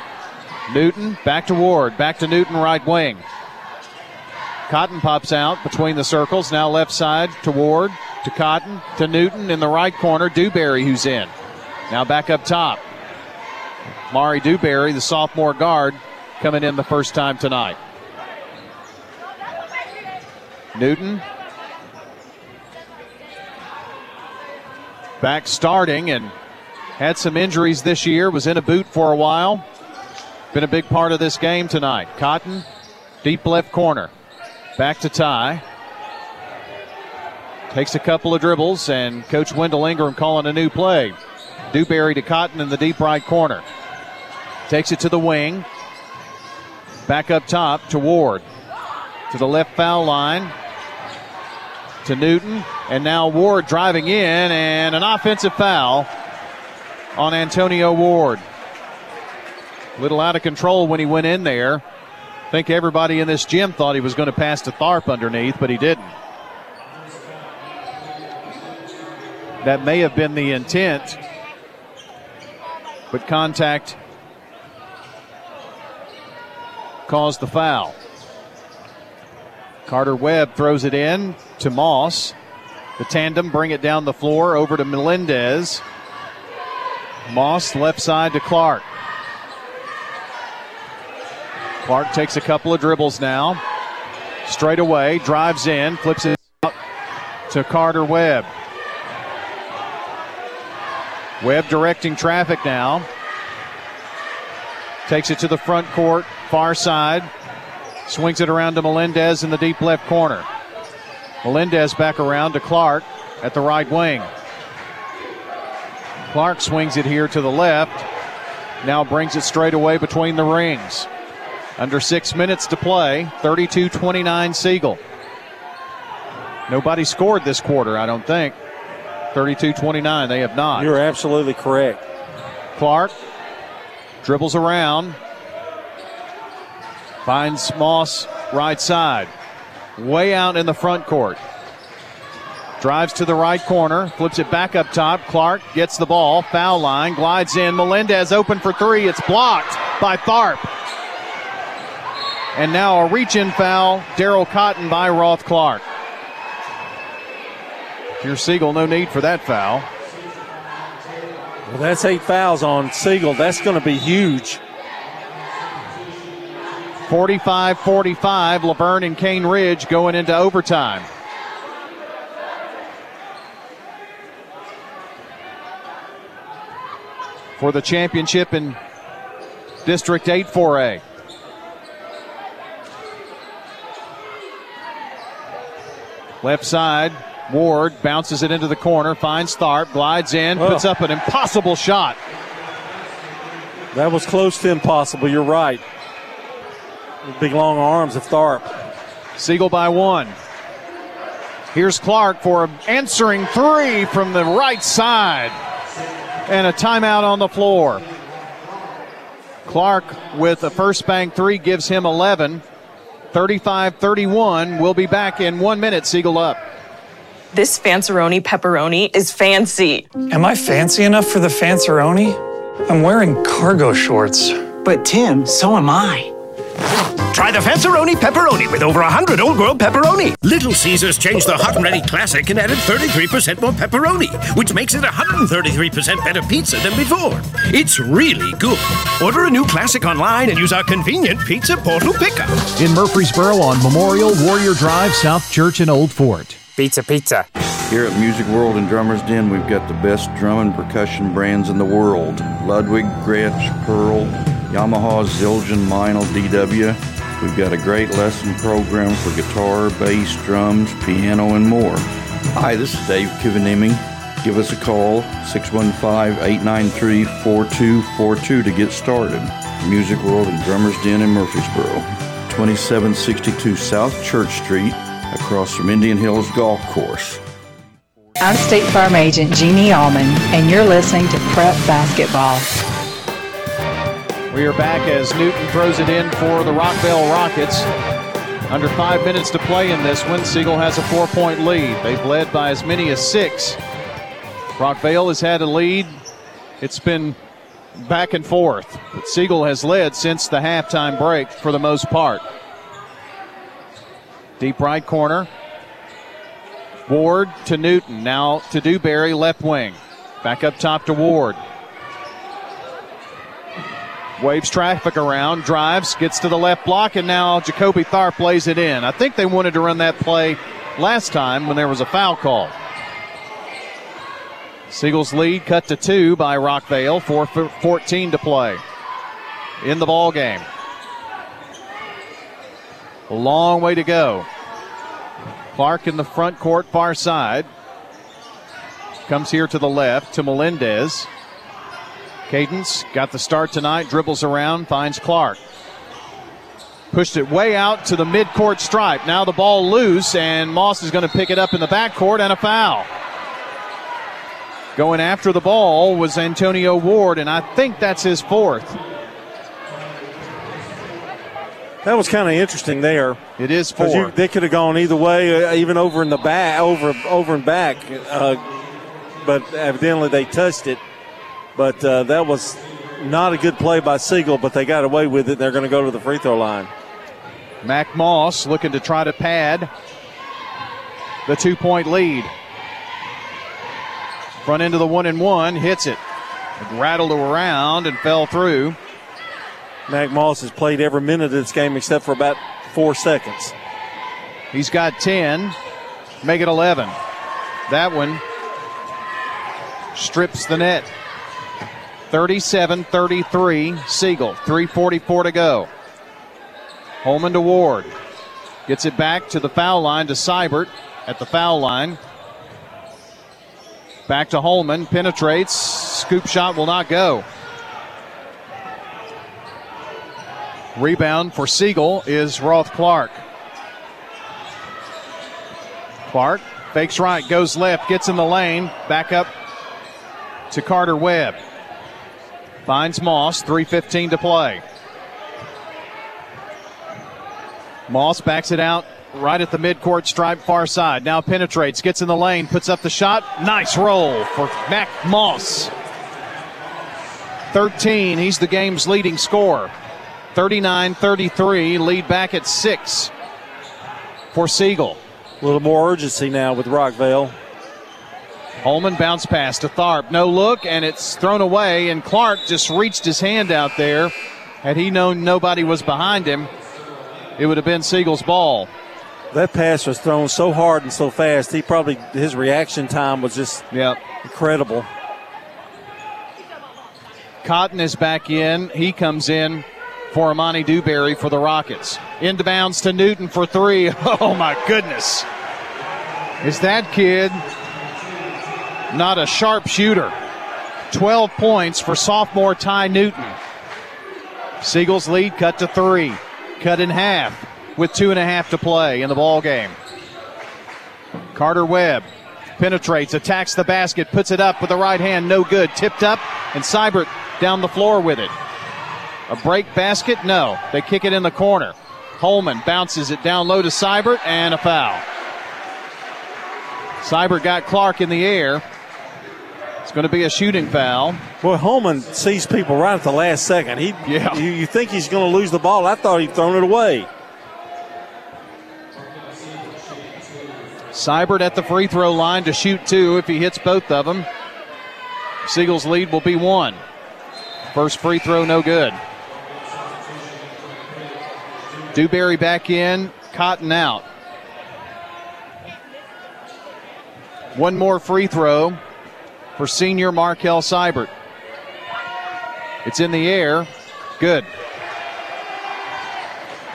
Newton back to Ward, back to Newton, right wing. Cotton pops out between the circles. Now left side to Ward, to Cotton, to Newton in the right corner. Dewberry, who's in. Now back up top. Mari Dewberry, the sophomore guard, coming in the first time tonight. Newton back starting and had some injuries this year, was in a boot for a while. Been a big part of this game tonight. Cotton, deep left corner. Back to Ty. Takes a couple of dribbles, and Coach Wendell Ingram calling a new play. Dewberry to Cotton in the deep right corner. Takes it to the wing. Back up top to Ward. To the left foul line. To Newton. And now Ward driving in, and an offensive foul on Antonio Ward. A little out of control when he went in there. I think everybody in this gym thought he was going to pass to Tharp underneath, but he didn't. That may have been the intent, but contact caused the foul. Carter Webb throws it in to Moss. The tandem bring it down the floor over to Melendez. Moss left side to Clark. Clark takes a couple of dribbles now. Straight away, drives in, flips it out to Carter Webb. Webb directing traffic now. Takes it to the front court, far side. Swings it around to Melendez in the deep left corner. Melendez back around to Clark at the right wing. Clark swings it here to the left. Now brings it straight away between the rings. Under six minutes to play, 32 29 Siegel. Nobody scored this quarter, I don't think. 32 29, they have not. You're absolutely correct. Clark dribbles around, finds Moss right side, way out in the front court. Drives to the right corner, flips it back up top. Clark gets the ball, foul line, glides in. Melendez open for three. It's blocked by Tharp. And now a reach in foul, Daryl Cotton by Roth Clark. You're Siegel, no need for that foul. Well, that's eight fouls on Siegel. That's going to be huge. 45 45, La Vergne and Cane Ridge going into overtime. For the championship in District 8 4A. Left side, Ward bounces it into the corner, finds Tharp, glides in, puts up an impossible shot. That was close to impossible. You're right. The big long arms of Tharp. Siegel by one. Here's Clark for an answering three from the right side. And a timeout on the floor. Clark with a first bank three gives him 11. 35 31. We'll be back in one minute. Siegel up. This Fanceroni pepperoni is fancy. Am I fancy enough for the Fanceroni? I'm wearing cargo shorts. But Tim, so am I. Try the Fanceroni pepperoni with over 100 old world pepperoni. Little Caesars changed the hot and ready classic and added 33% more pepperoni, which makes it 133% better pizza than before. It's really good. Order a new classic online and use our convenient pizza portal pickup. In Murfreesboro on Memorial Warrior Drive, South Church and Old Fort. Pizza, pizza. Here at Music World and Drummers Den, we've got the best drum and percussion brands in the world Ludwig, Gretsch, Pearl, Yamaha Zildjian Meinl DW. We've got a great lesson program for guitar, bass, drums, piano, and more. Hi, this is Dave Kivanimi. Give us a call, 615-893-4242 to get started. Music World and Drummers Den in Murfreesboro. 2762 South Church Street, across from Indian Hills Golf Course. I'm State Farm Agent Jeannie Allman, and you're listening to Prep Basketball. We are back as Newton throws it in for the Rockvale Rockets. Under five minutes to play in this Siegel has a four point lead. They've led by as many as six. Rockvale has had a lead. It's been back and forth. But Siegel has led since the halftime break for the most part. Deep right corner. Ward to Newton. Now to Dewberry, left wing. Back up top to Ward. Waves traffic around, drives, gets to the left block, and now Jacoby Tharp plays it in. I think they wanted to run that play last time when there was a foul call. Siegel's lead cut to two by Rockvale, 4-14 to play in the ball game. A long way to go. Clark in the front court, far side. Comes here to the left to Melendez. Cadence got the start tonight, dribbles around, finds Clark. Pushed it way out to the midcourt stripe. Now the ball loose, and Moss is going to pick it up in the backcourt and a foul. Going after the ball was Antonio Ward, and I think that's his fourth. That was kind of interesting there. It is four. You, they could have gone either way, uh, even over in the back, over over and back. Uh, but evidently they touched it. But uh, that was not a good play by Siegel, but they got away with it. They're going to go to the free throw line. Mac Moss looking to try to pad the two point lead. Front into the one and one, hits it. it. Rattled around and fell through. Mac Moss has played every minute of this game except for about four seconds. He's got 10, make it 11. That one strips the net. 37 33, Siegel. 3.44 to go. Holman to Ward. Gets it back to the foul line to Seibert at the foul line. Back to Holman. Penetrates. Scoop shot will not go. Rebound for Siegel is Roth Clark. Clark fakes right, goes left, gets in the lane, back up to Carter Webb. Finds Moss, 3.15 to play. Moss backs it out right at the midcourt stripe, far side. Now penetrates, gets in the lane, puts up the shot. Nice roll for Mac Moss. 13, he's the game's leading scorer. 39 33, lead back at six for Siegel. A little more urgency now with Rockvale. Holman bounce pass to Tharp. No look, and it's thrown away, and Clark just reached his hand out there. Had he known nobody was behind him, it would have been Siegel's ball. That pass was thrown so hard and so fast. He probably his reaction time was just yep. incredible. Cotton is back in. He comes in for Amani Dewberry for the Rockets. Into bounds to Newton for three. Oh my goodness. Is that kid not a sharp shooter? 12 points for sophomore Ty Newton. Siegel's lead cut to three, cut in half with two and a half to play in the ball game. Carter Webb penetrates, attacks the basket, puts it up with the right hand, no good. Tipped up, and Seibert down the floor with it. A break basket? No. They kick it in the corner. Holman bounces it down low to Seibert and a foul. Seibert got Clark in the air. It's going to be a shooting foul. Boy, Holman sees people right at the last second. He, yeah. You, you think he's going to lose the ball? I thought he'd thrown it away. Seibert at the free throw line to shoot two if he hits both of them. Siegel's lead will be one. First free throw, no good. Dewberry back in, Cotton out. One more free throw for senior Markel Seibert. It's in the air. Good.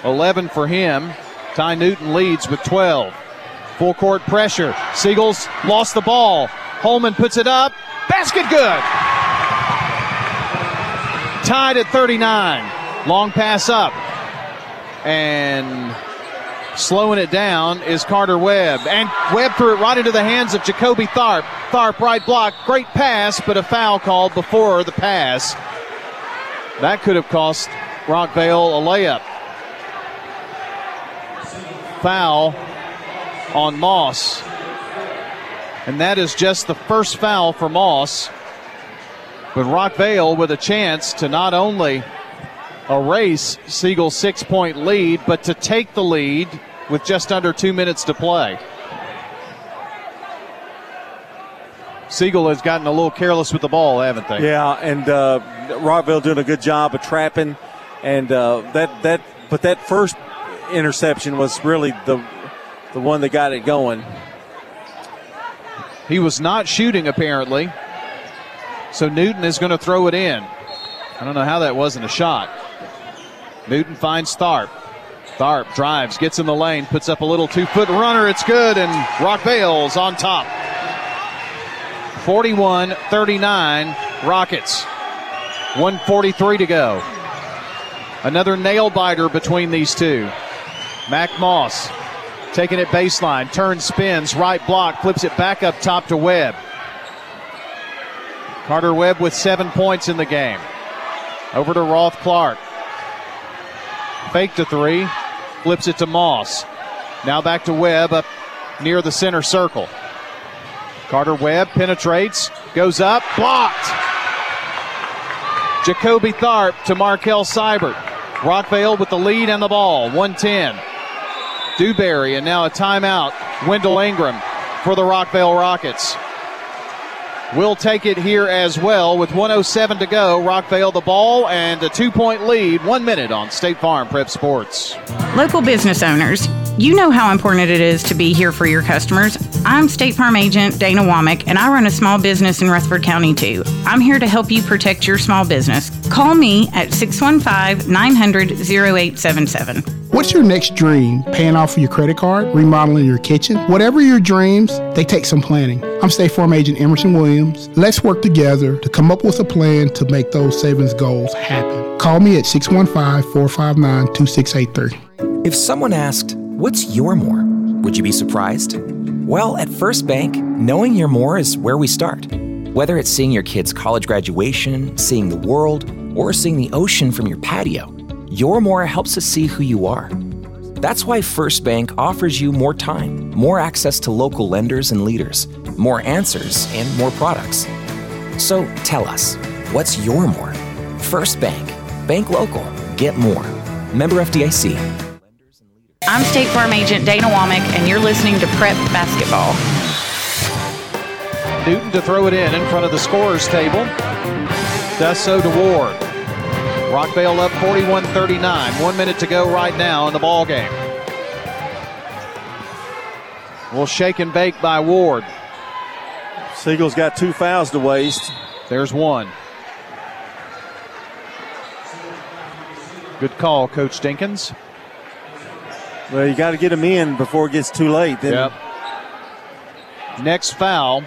11 for him. Ty Newton leads with 12. Full court pressure. Siegel's lost the ball. Holman puts it up. Basket good. Tied at 39. Long pass up. And slowing it down is Carter Webb. And Webb threw it right into the hands of Jacoby Tharp. Tharp right block. Great pass, but a foul called before the pass. That could have cost Rockvale a layup. Foul on Moss. And that is just the first foul for Moss. But Rockvale with a chance to not only erase Siegel's six point lead, but to take the lead with just under two minutes to play. Siegel has gotten a little careless with the ball, haven't they? Yeah, and uh, Rockvale doing a good job of trapping, and uh, that that but that first interception was really the the one that got it going. He was not shooting apparently, so Newton is going to throw it in. I don't know how that wasn't a shot. Newton finds Tharp. Tharp drives, gets in the lane, puts up a little two foot runner. It's good, and Rockvale's on top. 41 39 Rockets. 143 to go. Another nail biter between these two. Mac Moss taking it baseline, turns, spins, right block, flips it back up top to Webb. Carter Webb with seven points in the game. Over to Roth Clark. Fake to three, flips it to Moss. Now back to Webb up near the center circle. Carter Webb penetrates, goes up, blocked. Jacoby Tharp to Markel Seibert. Rockvale with the lead and the ball, 110. Dewberry, and now a timeout. Wendell Ingram for the Rockvale Rockets. We'll take it here as well with 107 to go. Rockvale the ball and a two point lead, one minute on State Farm Prep Sports. Local business owners, you know how important it is to be here for your customers. I'm State Farm Agent Dana Womack, and I run a small business in Rutherford County too. I'm here to help you protect your small business. Call me at 615 900 0877. What's your next dream? Paying off your credit card? Remodeling your kitchen? Whatever your dreams, they take some planning. I'm State Farm Agent Emerson Williams. Let's work together to come up with a plan to make those savings goals happen. Call me at 615 459 2683. If someone asked, What's your more? Would you be surprised? Well, at First Bank, knowing your more is where we start. Whether it's seeing your kid's college graduation, seeing the world, or seeing the ocean from your patio, your more helps us see who you are. That's why First Bank offers you more time, more access to local lenders and leaders, more answers, and more products. So tell us, what's your more? First Bank. Bank local. Get more. Member FDIC. I'm State Farm Agent Dana Womack, and you're listening to Prep Basketball. Newton to throw it in in front of the scorers table. Does so to Ward. Rockvale up 41 39. One minute to go right now in the ball game. Well, shake and bake by Ward. Siegel's got two fouls to waste. There's one. Good call, Coach Dinkins. Well, you got to get him in before it gets too late. Then. Yep. Next foul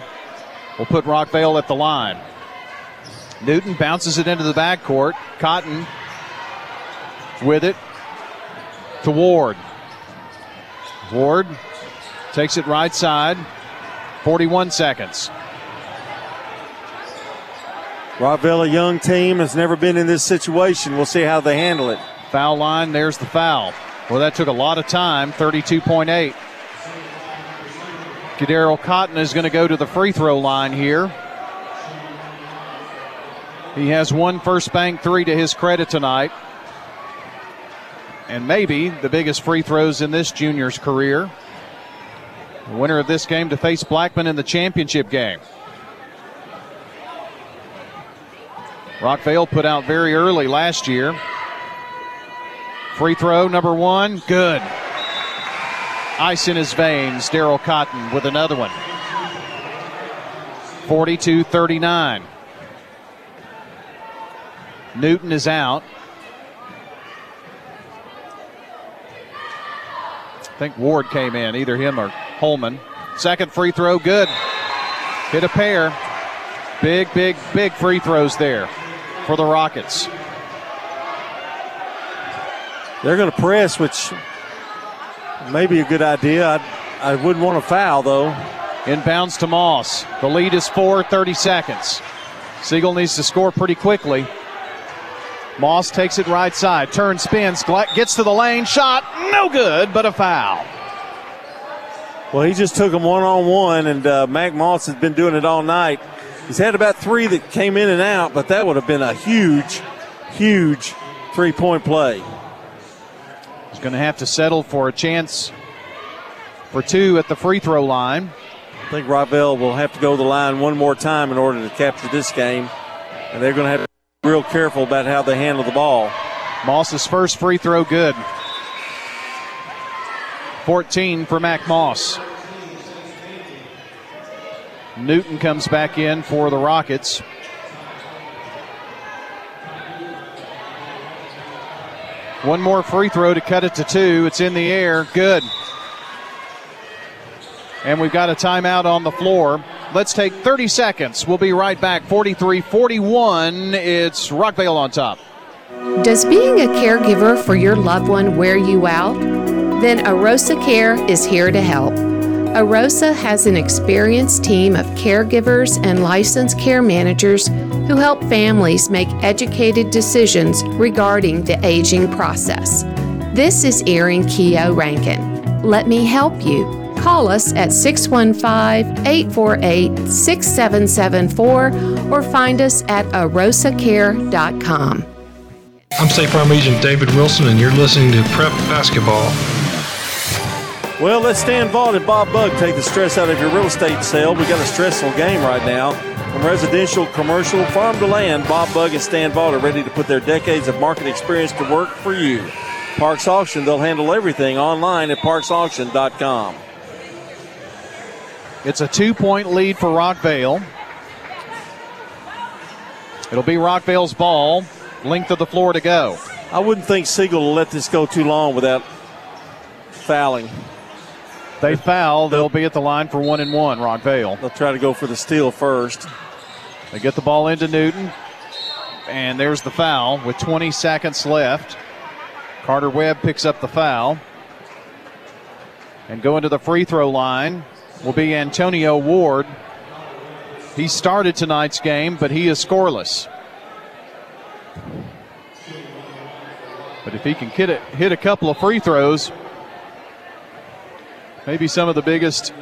will put Rockvale at the line. Newton bounces it into the backcourt. Cotton with it to Ward. Ward takes it right side. 41 seconds. Rockvale, a young team, has never been in this situation. We'll see how they handle it. Foul line, there's the foul. Well, that took a lot of time, 32.8. Kadero Cotton is going to go to the free throw line here. He has one first bank three to his credit tonight. And maybe the biggest free throws in this junior's career. The winner of this game to face Blackman in the championship game. Rockvale put out very early last year. Free throw number one, good ice in his veins, Daryl Cotton with another one. 42 39. Newton is out. I think Ward came in, either him or Holman. Second free throw, good. Hit a pair. Big, big, big free throws there for the Rockets. They're going to press, which may be a good idea. I, I wouldn't want to foul, though. Inbounds to Moss. The lead is four, 30 seconds. Siegel needs to score pretty quickly. Moss takes it right side, turns, spins, gets to the lane, shot, no good, but a foul. Well, he just took him one on one, and uh, Mac Moss has been doing it all night. He's had about three that came in and out, but that would have been a huge, huge three point play. He's going to have to settle for a chance for two at the free throw line. I think Rockvale will have to go to the line one more time in order to capture this game, and they're going to have to be real careful about how they handle the ball. Moss's first free throw good. 14 for Mac Moss. Newton comes back in for the Rockets. One more free throw to cut it to two. It's in the air. Good. And we've got a timeout on the floor. Let's take 30 seconds. We'll be right back. 43 41. It's Rockvale on top. Does being a caregiver for your loved one wear you out? Then Arosa Care is here to help. Arosa has an experienced team of caregivers and licensed care managers who help families make educated decisions regarding the aging process. This is Erin Keogh Rankin. Let me help you. Call us at 615 848 6774 or find us at arosacare.com. I'm State Farm Agent David Wilson, and you're listening to Prep Basketball. Well, let's Stan Vaught and Bob Bug take the stress out of your real estate sale. We got a stressful game right now. From residential, commercial, farm to land, Bob Bug and Stan Vaught are ready to put their decades of market experience to work for you. Parks Auction, they'll handle everything online at parksauction.com. It's a two point lead for Rockvale. It'll be Rockvale's ball. Length of the floor to go. I wouldn't think Siegel will let this go too long without fouling. They foul, they'll be at the line for one and one, Rockvale. They'll try to go for the steal first. They get the ball into Newton, and there's the foul with 20 seconds left. Carter Webb picks up the foul. And going to the free throw line will be Antonio Ward. He started tonight's game, but he is scoreless. But if he can hit, it, hit a couple of free throws, maybe some of the biggest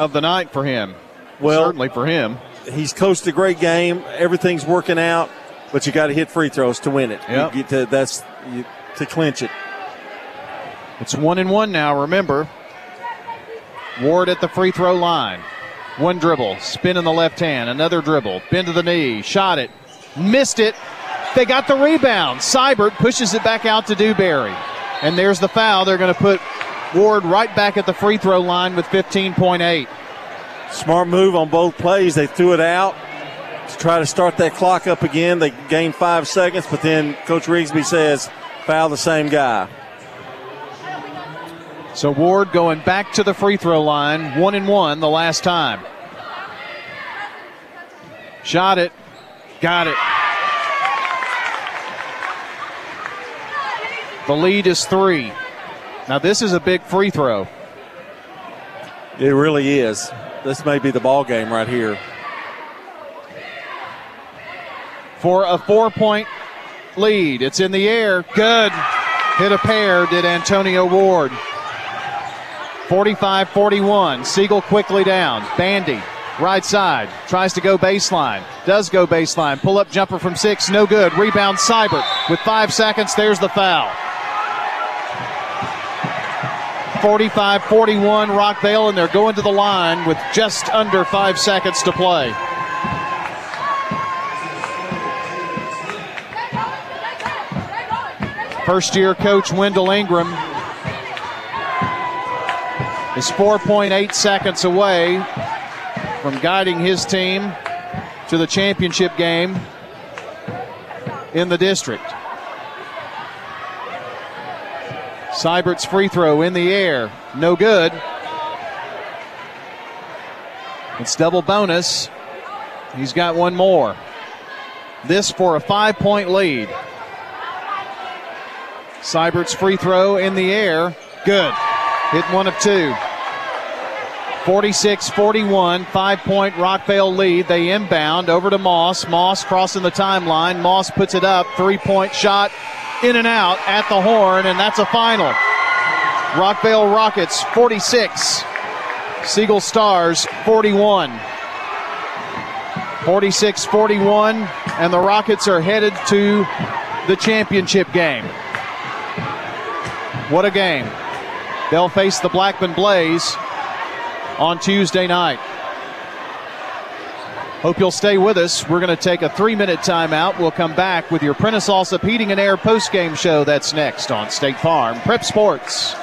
of the night for him. Well, certainly for him. He's coached a great game. Everything's working out, but you got to hit free throws to win it. Yep. You get to, that's you, to clinch it. It's one and one now. Remember, Ward at the free throw line. One dribble, spin in the left hand, another dribble, bend to the knee, shot it, missed it. They got the rebound. Seibert pushes it back out to Dewberry. And there's the foul. They're going to put Ward right back at the free throw line with 15.8. Smart move on both plays. They threw it out to try to start that clock up again. They gained five seconds, but then Coach Rigsby says, foul the same guy. So Ward going back to the free throw line, one and one the last time. Shot it, got it. The lead is three. Now this is a big free throw. It really is. This may be the ball game right here. For a four-point lead, it's in the air. Good. Hit a pair. Did Antonio Ward. 45 41. Siegel quickly down. Bandy, right side, tries to go baseline. Does go baseline. Pull up jumper from six, no good. Rebound Seibert. With five seconds, there's the foul. 45 41 Rockvale, and they're going to the line with just under five seconds to play. First year coach Wendell Ingram is 4.8 seconds away from guiding his team to the championship game in the district. Seibert's free throw in the air. No good. It's double bonus. He's got one more. This for a five point lead. Seibert's free throw in the air. Good. Hit one of two. 46 41, five point Rockvale lead. They inbound over to Moss. Moss crossing the timeline. Moss puts it up. Three point shot in and out at the horn, and that's a final. Rockvale Rockets 46, Siegel Stars 41. 46 41, and the Rockets are headed to the championship game. What a game. They'll face the Blackman Blaze on Tuesday night. Hope you'll stay with us. We're going to take a three minute timeout. We'll come back with your Prentice Allsup Heating and Air post game show. That's next on State Farm Prep Sports.